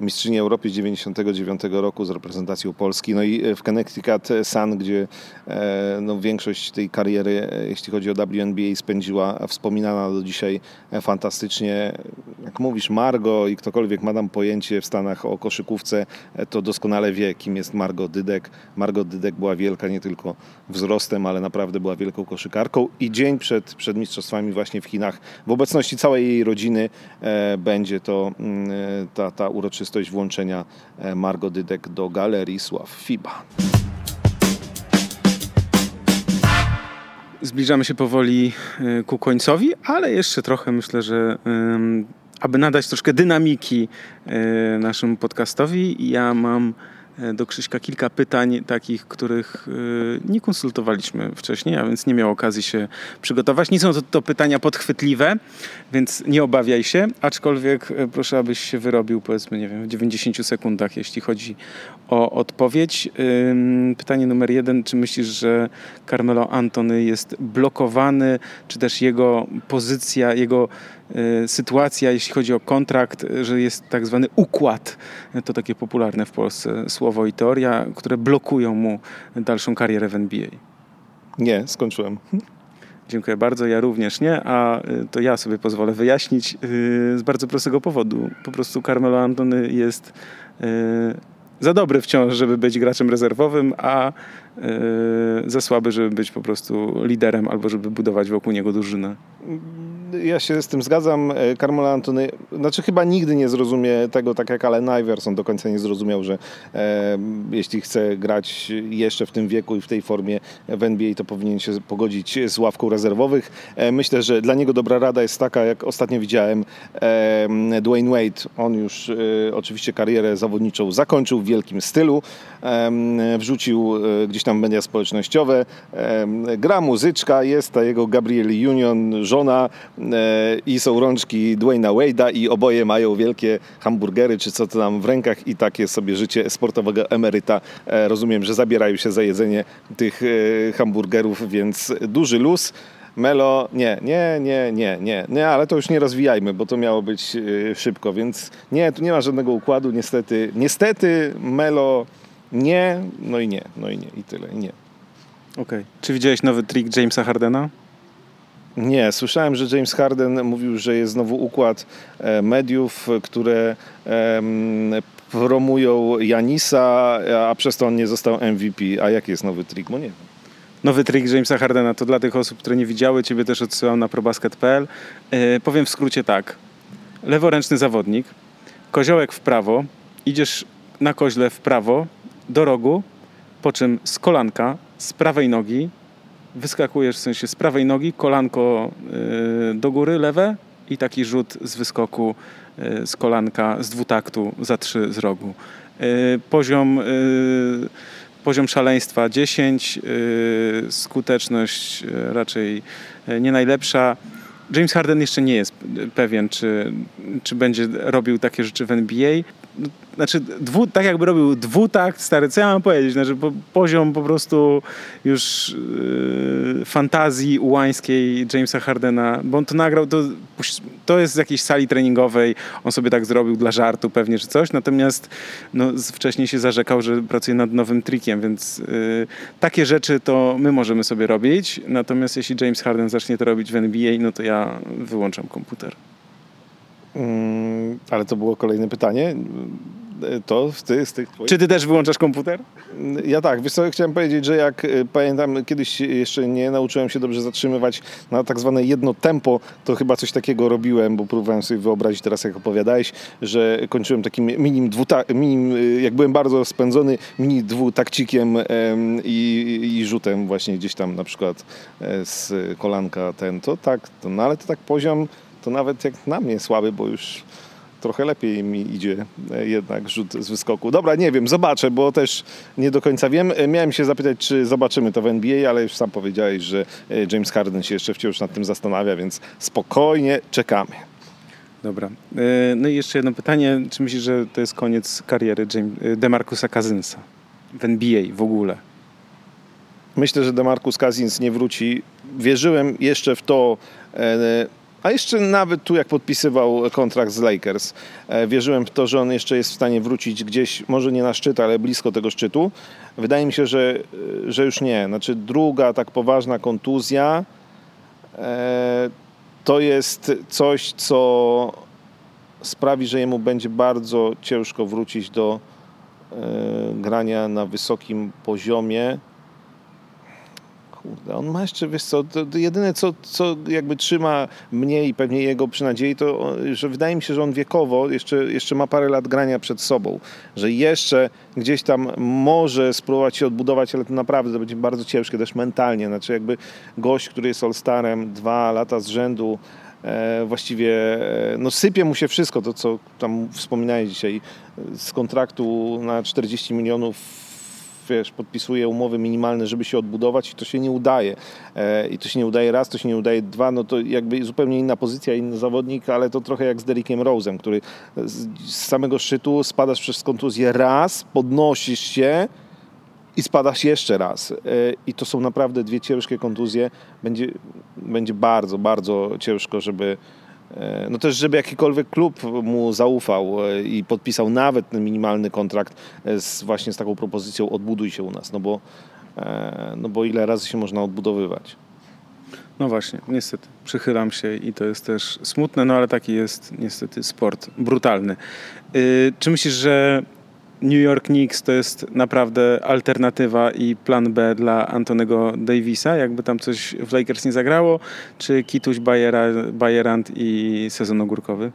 mistrzyni Europy z 99 roku z reprezentacją Polski. No i w Connecticut Sun, gdzie e, no, większość tej kariery, e, jeśli chodzi o WNBA, spędziła wspominana do dzisiaj e, fantastycznie. Jak mówisz Margo i ktokolwiek ma tam pojęcie w Stanach o koszykówce, to doskonale wie, kim jest Margo Dydek. Margo Dydek była wielka nie tylko wzrostem, ale naprawdę była wielką koszykarką i dzień przed, przed mistrzostwami właśnie w Chinach w obecności całej jej rodziny będzie to mm, ta, ta uroczystość uroczystość włączenia e, Margo Dydek do Galerii Sław FIBA. Zbliżamy się powoli e, ku końcowi, ale jeszcze trochę myślę, że aby nadać troszkę dynamiki e, naszemu podcastowi, ja mam do Krzyśka kilka pytań takich, których e, nie konsultowaliśmy wcześniej, a więc nie miał okazji się przygotować. Nie są to, to pytania podchwytliwe, więc nie obawiaj się, aczkolwiek e, proszę, abyś się wyrobił powiedzmy, nie wiem, w 90 sekundach, jeśli chodzi o odpowiedź. Pytanie numer jeden, czy myślisz, że Carmelo Antony jest blokowany, czy też jego pozycja, jego E, sytuacja, jeśli chodzi o kontrakt, że jest tak zwany układ, to takie popularne w Polsce słowo i teoria, które blokują mu dalszą karierę w NBA. Nie, skończyłem. Dziękuję bardzo, ja również nie, a e, to ja sobie pozwolę wyjaśnić e, z bardzo prostego powodu. Po prostu Carmelo Antony jest za dobry wciąż, żeby być graczem rezerwowym, a za słaby, żeby być po prostu liderem albo żeby budować wokół niego drużynę ja się z tym zgadzam. E, Carmelo Antony, znaczy chyba nigdy nie zrozumie tego, tak jak Allen Iverson do końca nie zrozumiał, że e, jeśli chce grać jeszcze w tym wieku i w tej formie w NBA, to powinien się pogodzić z ławką rezerwowych. E, myślę, że dla niego dobra rada jest taka, jak ostatnio widziałem e, Dwayne Wade. On już e, oczywiście karierę zawodniczą zakończył w wielkim stylu. E, wrzucił gdzieś tam media społecznościowe. gra muzyczka, jest ta jego Gabriel Union, żona, i są rączki Dwayna Wade'a i oboje mają wielkie hamburgery czy co to tam w rękach i takie sobie życie sportowego emeryta. E, rozumiem, że zabierają się za jedzenie tych e, hamburgerów, więc duży luz. Melo, nie, nie, nie, nie, nie, nie, ale to już nie rozwijajmy, bo to miało być e, szybko, więc nie, tu nie ma żadnego układu, niestety. Niestety Melo nie, no i nie, no i nie, i tyle, nie. Okej. Okay. Czy widziałeś nowy trik Jamesa Hardena? Nie, słyszałem, że James Harden mówił, że jest znowu układ e, mediów, które promują Janisa, a przez to on nie został MVP. A jaki jest nowy trik? Bo nie wiem. Nowy trik Jamesa Hardena to dla tych osób, które nie widziały, ciebie też odsyłam na probasket.pl. E, powiem w skrócie tak. Leworęczny zawodnik, koziołek w prawo, idziesz na koźle w prawo, do rogu, po czym z kolanka, z prawej nogi wyskakujesz w sensie z prawej nogi, kolanko y, do góry, lewe i taki rzut z wyskoku y, z kolanka z dwutaktu za trzy z rogu. Y, poziom, poziom szaleństwa 10, skuteczność raczej nie najlepsza. James Harden jeszcze nie jest pewien, czy, czy będzie robił takie rzeczy w NBA znaczy, dwu, tak jakby robił dwutakt, stary, co ja mam powiedzieć? Znaczy, po, poziom po prostu już yy, fantazji ułańskiej Jamesa Hardena, bo on to nagrał, to, to jest z jakiejś sali treningowej, on sobie tak zrobił dla żartu pewnie, czy coś, natomiast no, wcześniej się zarzekał, że pracuje nad nowym trikiem, więc yy, takie rzeczy to my możemy sobie robić, natomiast jeśli James Harden zacznie to robić w NBA, no to ja wyłączam komputer. Mm, ale to było kolejne pytanie to ty, z tych twoich... Czy ty też wyłączasz komputer? Ja tak, wiesz co, chciałem powiedzieć, że jak y, pamiętam, kiedyś jeszcze nie nauczyłem się dobrze zatrzymywać na tak zwane jedno tempo, to chyba coś takiego robiłem, bo próbowałem sobie wyobrazić teraz, jak opowiadałeś, że kończyłem takim minim, dwuta, minim y, jak byłem bardzo spędzony, mini dwutakcikiem i, i rzutem właśnie gdzieś tam na przykład e, z kolanka ten, to tak, to, no ale to tak poziom, to nawet jak na mnie słaby, bo już trochę lepiej mi idzie e, jednak rzut z wyskoku. Dobra, nie wiem, zobaczę, bo też nie do końca wiem. E, miałem się zapytać, czy zobaczymy to w NBA, ale już sam powiedziałeś, że e, James Harden się jeszcze wciąż nad tym zastanawia, więc spokojnie czekamy. Dobra. No i jeszcze jedno pytanie. Czy myślisz, że to jest koniec kariery Demarcusa Cousinsa w NBA w ogóle? Myślę, że Demarcus Cousins nie wróci. Wierzyłem jeszcze w to a jeszcze nawet tu, jak podpisywał kontrakt z Lakers, e, wierzyłem w to, że on jeszcze jest w stanie wrócić gdzieś, może nie na szczyt, ale blisko tego szczytu. Wydaje mi się, że, e, że już nie. Znaczy, druga tak poważna kontuzja e, to jest coś, co sprawi, że jemu będzie bardzo ciężko wrócić do grania na wysokim poziomie. Kurde, on ma jeszcze, wiesz co, to, jedyne co, co jakby trzyma mnie i pewnie jego przy nadziei, to że wydaje mi się, że on wiekowo jeszcze, jeszcze ma parę lat grania przed sobą, że jeszcze gdzieś tam może spróbować się odbudować, ale to naprawdę to będzie bardzo ciężkie też mentalnie, znaczy jakby gość, który jest All-Starem dwa lata z rzędu, e, właściwie e, no sypie mu się wszystko, to co tam wspominałeś dzisiaj, z kontraktu na 40 milionów wiesz, podpisuje umowy minimalne, żeby się odbudować i to się nie udaje. E, I to się nie udaje raz, to się nie udaje dwa, no to jakby zupełnie inna pozycja, inny zawodnik, ale to trochę jak z Derrickiem Rose'em, który z, samego szczytu spadasz przez kontuzję raz, podnosisz się, i spadasz jeszcze raz. E, I to są naprawdę dwie ciężkie kontuzje. Będzie, będzie bardzo, bardzo ciężko, żeby no też, żeby jakikolwiek klub mu zaufał e, i podpisał nawet minimalny kontrakt z, właśnie z taką propozycją odbuduj się u nas, no bo, no bo ile razy się można odbudowywać. No właśnie, niestety, przychylam się i to jest też smutne, no ale taki jest niestety sport brutalny. Yy, czy myślisz, że New York Knicks to jest naprawdę alternatywa i plan B dla Antonego Davisa, jakby tam coś w Lakers nie zagrało, czy Kituś Bajerant i sezon ogórkowy?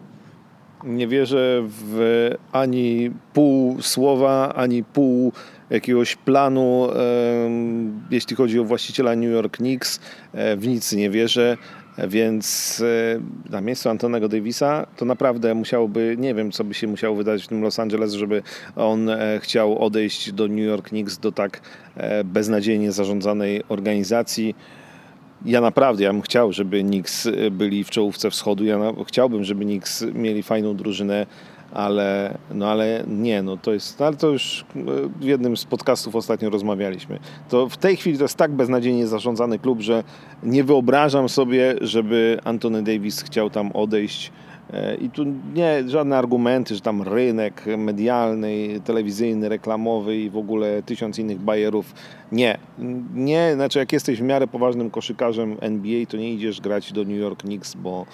Nie wierzę w ani pół słowa, ani pół jakiegoś planu, jeśli chodzi o właściciela New York Knicks. E, w nic nie wierzę. Więc e, na miejscu Antonego Davisa to naprawdę musiałoby, nie wiem, co by się musiało wydać w tym Los Angeles, żeby on e, chciał odejść do New York Knicks, do tak e, beznadziejnie zarządzanej organizacji. Ja naprawdę, ja bym chciał, żeby Knicks byli w czołówce wschodu. Ja chciałbym, żeby Knicks mieli fajną drużynę ale, no ale nie, no to jest, ale to już e, w jednym z podcastów ostatnio rozmawialiśmy. To w tej chwili to jest tak beznadziejnie zarządzany klub, że nie wyobrażam sobie, żeby Anthony Davis chciał tam odejść. E, I tu nie żadne argumenty, że tam rynek medialny, telewizyjny, reklamowy i w ogóle tysiąc innych bajerów. Nie. Nie, znaczy jak jesteś w miarę poważnym koszykarzem NBA, to nie idziesz grać do New York Knicks, bo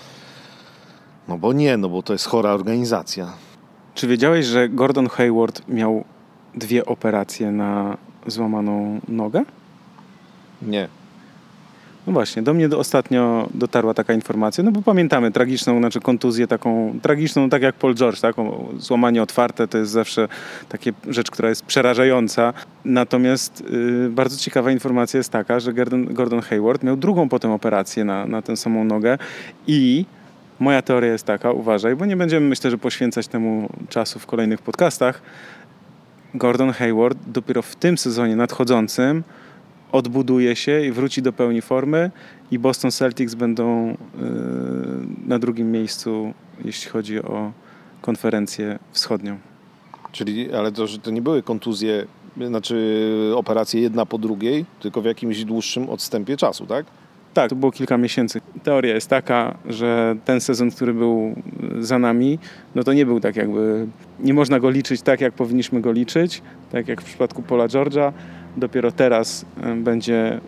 no bo nie, no bo to jest chora organizacja. Czy wiedziałeś, że Gordon Hayward miał dwie operacje na złamaną nogę? Nie. No właśnie, do mnie ostatnio dotarła taka informacja, no bo pamiętamy tragiczną, znaczy kontuzję taką tragiczną, tak jak Paul George, tak? złamanie otwarte to jest zawsze takie rzecz, która jest przerażająca. Natomiast yy, bardzo ciekawa informacja jest taka, że Gordon, Gordon Hayward miał drugą potem operację na, na tę samą nogę i Moja teoria jest taka, uważaj, bo nie będziemy myślę, że poświęcać temu czasu w kolejnych podcastach. Gordon Hayward dopiero w tym sezonie nadchodzącym odbuduje się i wróci do pełni formy i Boston Celtics będą yy, na drugim miejscu, jeśli chodzi o konferencję wschodnią. Czyli, ale to, że to nie były kontuzje, znaczy operacje jedna po drugiej, tylko w jakimś dłuższym odstępie czasu, tak? Tak, to było kilka miesięcy. Teoria jest taka, że ten sezon, który był za nami, no to nie był tak jakby, nie można go liczyć tak, jak powinniśmy go liczyć, tak jak w przypadku Paula George'a. Dopiero teraz będzie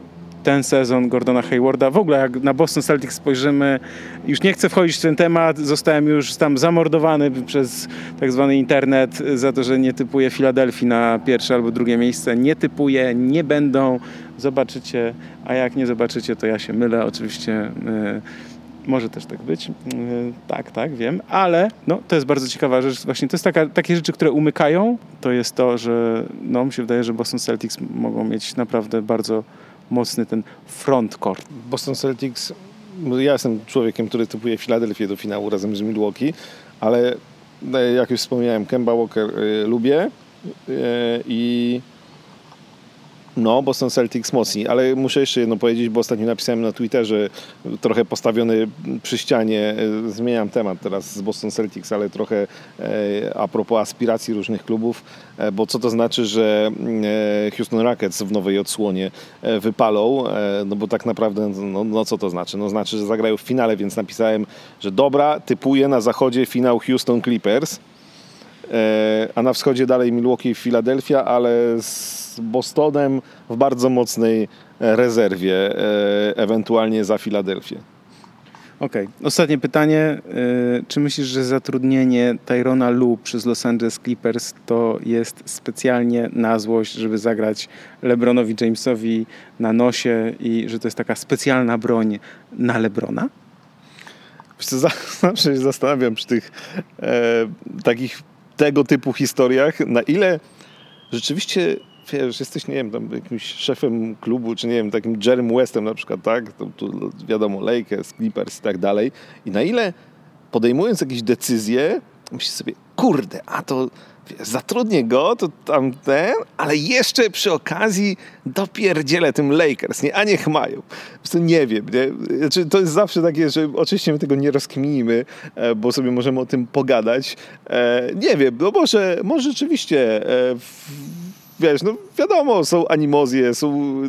ten sezon Gordona Haywarda. W ogóle jak na Boston Celtics spojrzymy, już nie chcę wchodzić w ten temat, zostałem już tam zamordowany przez tak zwany internet za to, że nie typuję Filadelfii na pierwsze albo drugie miejsce. Nie typuję, nie będą. Zobaczycie, a jak nie zobaczycie, to ja się mylę. Oczywiście yy, może też tak być. Yy, tak, tak, wiem, ale no, to jest bardzo ciekawa rzecz. Właśnie to jest taka, takie rzeczy, które umykają. To jest to, że no, mi się wydaje, że Boston Celtics mogą mieć naprawdę bardzo mocny ten frontcourt. Boston Celtics, no ja jestem człowiekiem, który typuje Filadelfię do finału razem z Milwaukee, ale e, jak już wspomniałem, Kemba Walker y, lubię y, i no, Boston Celtics mocni, ale muszę jeszcze jedno powiedzieć, bo ostatnio napisałem na Twitterze, trochę postawiony przy ścianie, e, zmieniam temat teraz z Boston Celtics, ale trochę e, a propos aspiracji różnych klubów, e, bo co to znaczy, że Houston Rockets w nowej odsłonie wypalą, no bo tak naprawdę, no, no co to znaczy? No znaczy, że zagrają w finale, więc napisałem, że dobra, typuję na zachodzie finał Houston Clippers, a na wschodzie dalej Milwaukee i Philadelphia, ale z z Bostonem w bardzo mocnej e, rezerwie, e, ewentualnie za Filadelfię. Okej. Okay. Ostatnie pytanie. E, czy myślisz, że zatrudnienie Tyrona Lu przez Los Angeles Clippers to jest specjalnie na złość, żeby zagrać LeBronowi Jamesowi na nosie i że to jest taka specjalna broń na LeBrona? Zawsze się zastanawiam przy tych e, takich tego typu historiach, na ile rzeczywiście wiesz, jesteś, nie wiem, tam jakimś szefem klubu, czy nie wiem, takim Jerem Westem na przykład, tak? To, to wiadomo, Lakers, Clippers i tak dalej. I na ile podejmując jakieś decyzje, myślisz sobie, kurde, a to zatrudnię go, to tamten, ale jeszcze przy okazji dopierdzielę tym Lakers, nie? A niech mają. Prostu nie wiem, nie? Znaczy, to jest zawsze takie, że oczywiście my tego nie rozkminimy, e, bo sobie możemy o tym pogadać. E, nie wiem, no może, może rzeczywiście e, wiesz, no wiadomo, są animozje, są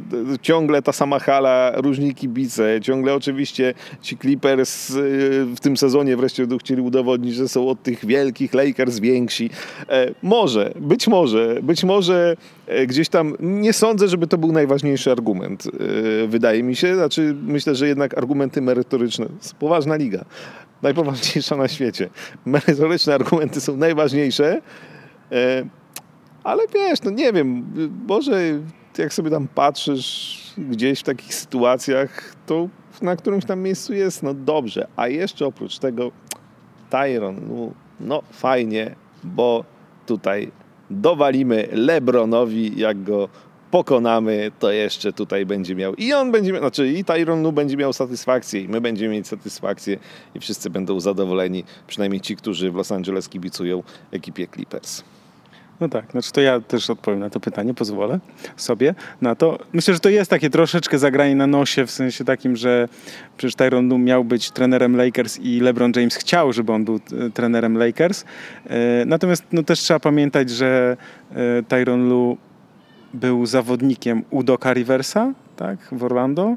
ciągle ta sama hala, różni kibice, ciągle oczywiście ci Clippers y, w tym sezonie wreszcie chcieli udowodnić, że są od tych wielkich Lakers więksi. E, może, być może, być może e, gdzieś tam, nie sądzę, żeby to był najważniejszy argument, e, wydaje mi się, znaczy myślę, że jednak argumenty merytoryczne, poważna liga, najpoważniejsza na świecie. Merytoryczne argumenty są najważniejsze, ale wiesz, no nie wiem, może jak sobie tam patrzysz gdzieś w takich sytuacjach, to na którymś tam miejscu jest, no dobrze. A jeszcze oprócz tego Tyron, no, no fajnie, bo tutaj dowalimy Lebronowi, jak go pokonamy, to jeszcze tutaj będzie miał i on będzie miał, znaczy i Tyron nu będzie miał satysfakcję i my będziemy mieć satysfakcję i wszyscy będą zadowoleni, przynajmniej ci, którzy w Los Angeles kibicują ekipie Clippers. No tak, znaczy to ja też odpowiem na to pytanie, pozwolę sobie na to. Myślę, że to jest takie troszeczkę zagranie na nosie, w sensie takim, że przecież Tyron Lu miał być trenerem Lakers i LeBron James chciał, żeby on był e, trenerem Lakers. E, natomiast no, też trzeba pamiętać, że e, Tyron Lu był zawodnikiem Udoka Riversa, tak, w Orlando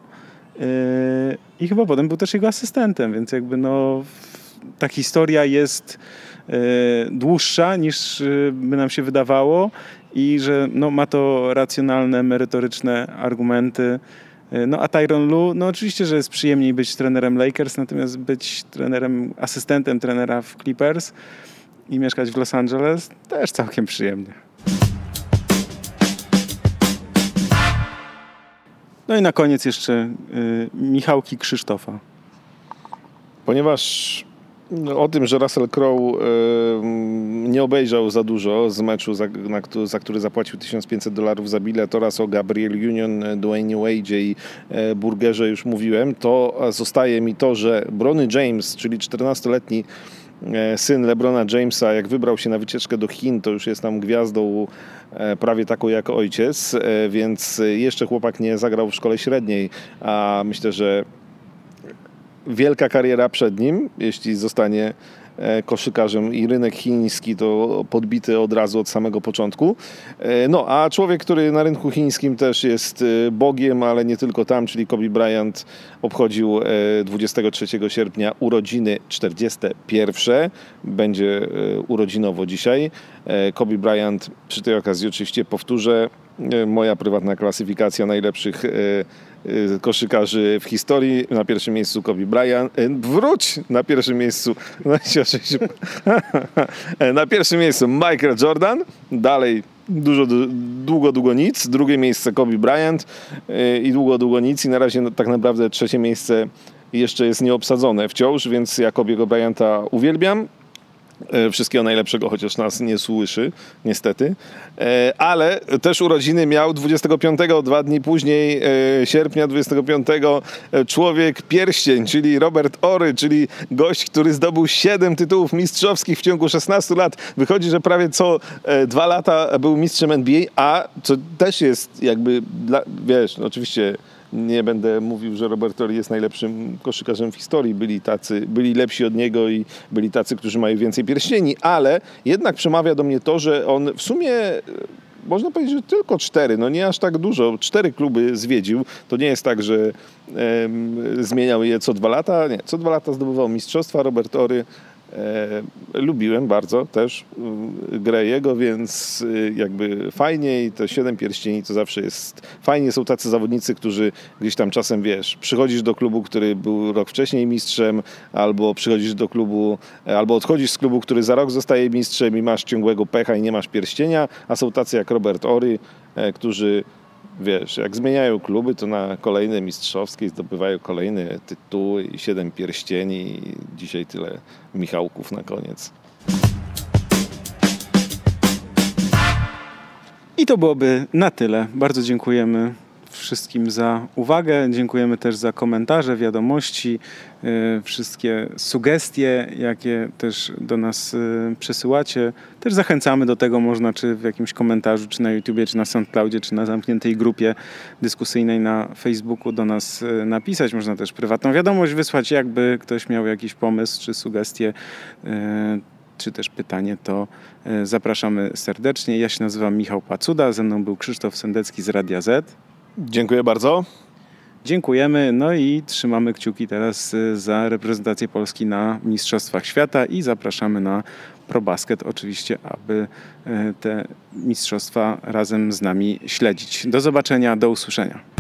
i chyba potem był też jego asystentem, więc jakby no ta historia jest dłuższa niż e, by nam się wydawało i że no, ma to racjonalne, merytoryczne argumenty. E, no a Tyron Lu, no oczywiście, że jest przyjemniej być trenerem Lakers, natomiast być trenerem, asystentem trenera w Clippers i mieszkać w Los Angeles też całkiem przyjemnie. No i na koniec jeszcze y, Michałki Krzysztofa. Ponieważ o tym, że Russell Crowe nie obejrzał za dużo z meczu, za, na, za który zapłacił 1500 dolarów za bilet oraz o Gabriel Union, Dwayne Wade i e, Burgerze już mówiłem, to zostaje mi to, że Brony James, czyli 14-letni e, syn LeBrona Jamesa, jak wybrał się na wycieczkę do Chin, to już jest tam gwiazdą e, prawie taką jak ojciec, więc jeszcze chłopak nie zagrał w szkole średniej, a myślę, że wielka kariera przed nim, jeśli zostanie e, koszykarzem i rynek chiński to podbity od razu od samego początku. E, no a człowiek, który na rynku chińskim też jest e, bogiem, ale nie tylko tam, czyli Kobe Bryant obchodził 23 sierpnia urodziny 41. Będzie urodzinowo dzisiaj. Kobe Bryant przy tej okazji oczywiście powtórzę moja prywatna klasyfikacja najlepszych koszykarzy w historii. Na pierwszym miejscu Kobe Bryant. Y, wróć na pierwszym miejscu. na pierwszym miejscu Michael Jordan. Dalej dużo, długo, długo nic. Drugie miejsce Kobe Bryant y, i długo, długo nic. I na razie no, tak naprawdę trzecie miejsce jeszcze jest nieobsadzone wciąż, więc ja Kobiego Bryanta uwielbiam. E, wszystkiego najlepszego, chociaż nas nie słyszy, niestety. E, ale też urodziny miał 25, dwa dni później, e, sierpnia 25, człowiek pierścień, czyli Robert Ory, czyli gość, który zdobył 7 tytułów mistrzowskich w ciągu 16 lat. Wychodzi, że prawie co dwa lata był mistrzem NBA, a co też jest jakby, wiesz, no oczywiście nie będę mówił, że Robert Torri jest najlepszym koszykarzem w historii. Byli tacy, byli lepsi od niego i byli tacy, którzy mają więcej pierścieni, ale jednak przemawia do mnie to, że on w sumie e, można powiedzieć, że tylko cztery, no nie aż tak dużo, cztery kluby zwiedził. To nie jest tak, że zmieniał je co dwa lata. Nie, co dwa lata zdobywał mistrzostwa Robert Ory. E, lubiłem bardzo też e, grę jego, więc e, jakby fajnie i te siedem pierścieni to zawsze jest fajnie. Są tacy zawodnicy, którzy gdzieś tam czasem wiesz, przychodzisz do klubu, który był rok wcześniej mistrzem, albo przychodzisz do klubu, albo odchodzisz z klubu, który za rok zostaje mistrzem i masz ciągłego pecha i nie masz pierścienia, a są tacy jak Robert Ory, którzy wiesz, jak zmieniają kluby, to na kolejne mistrzowskie zdobywają kolejne tytuły i siedem pierścieni i dzisiaj tyle Michałków na koniec. I to byłoby na tyle. Bardzo dziękujemy wszystkim za uwagę. Dziękujemy też za komentarze, wiadomości, e, wszystkie sugestie, jakie też do nas e, przesyłacie. Też zachęcamy do tego, można czy w jakimś komentarzu, czy na YouTubie, czy na SoundCloudzie, czy na zamkniętej grupie dyskusyjnej na Facebooku do nas e, napisać. Można też prywatną wiadomość wysłać, jakby ktoś miał jakiś pomysł czy sugestie czy też pytanie, to zapraszamy serdecznie. Ja się nazywam Michał Pacuda, ze mną był Krzysztof Sendecki z Radia Z. Dziękuję bardzo. Dziękujemy, no i trzymamy kciuki teraz y, za reprezentację Polski na Mistrzostwach Świata i zapraszamy na ProBasket oczywiście, aby y, te mistrzostwa razem z nami śledzić. Do zobaczenia, do usłyszenia.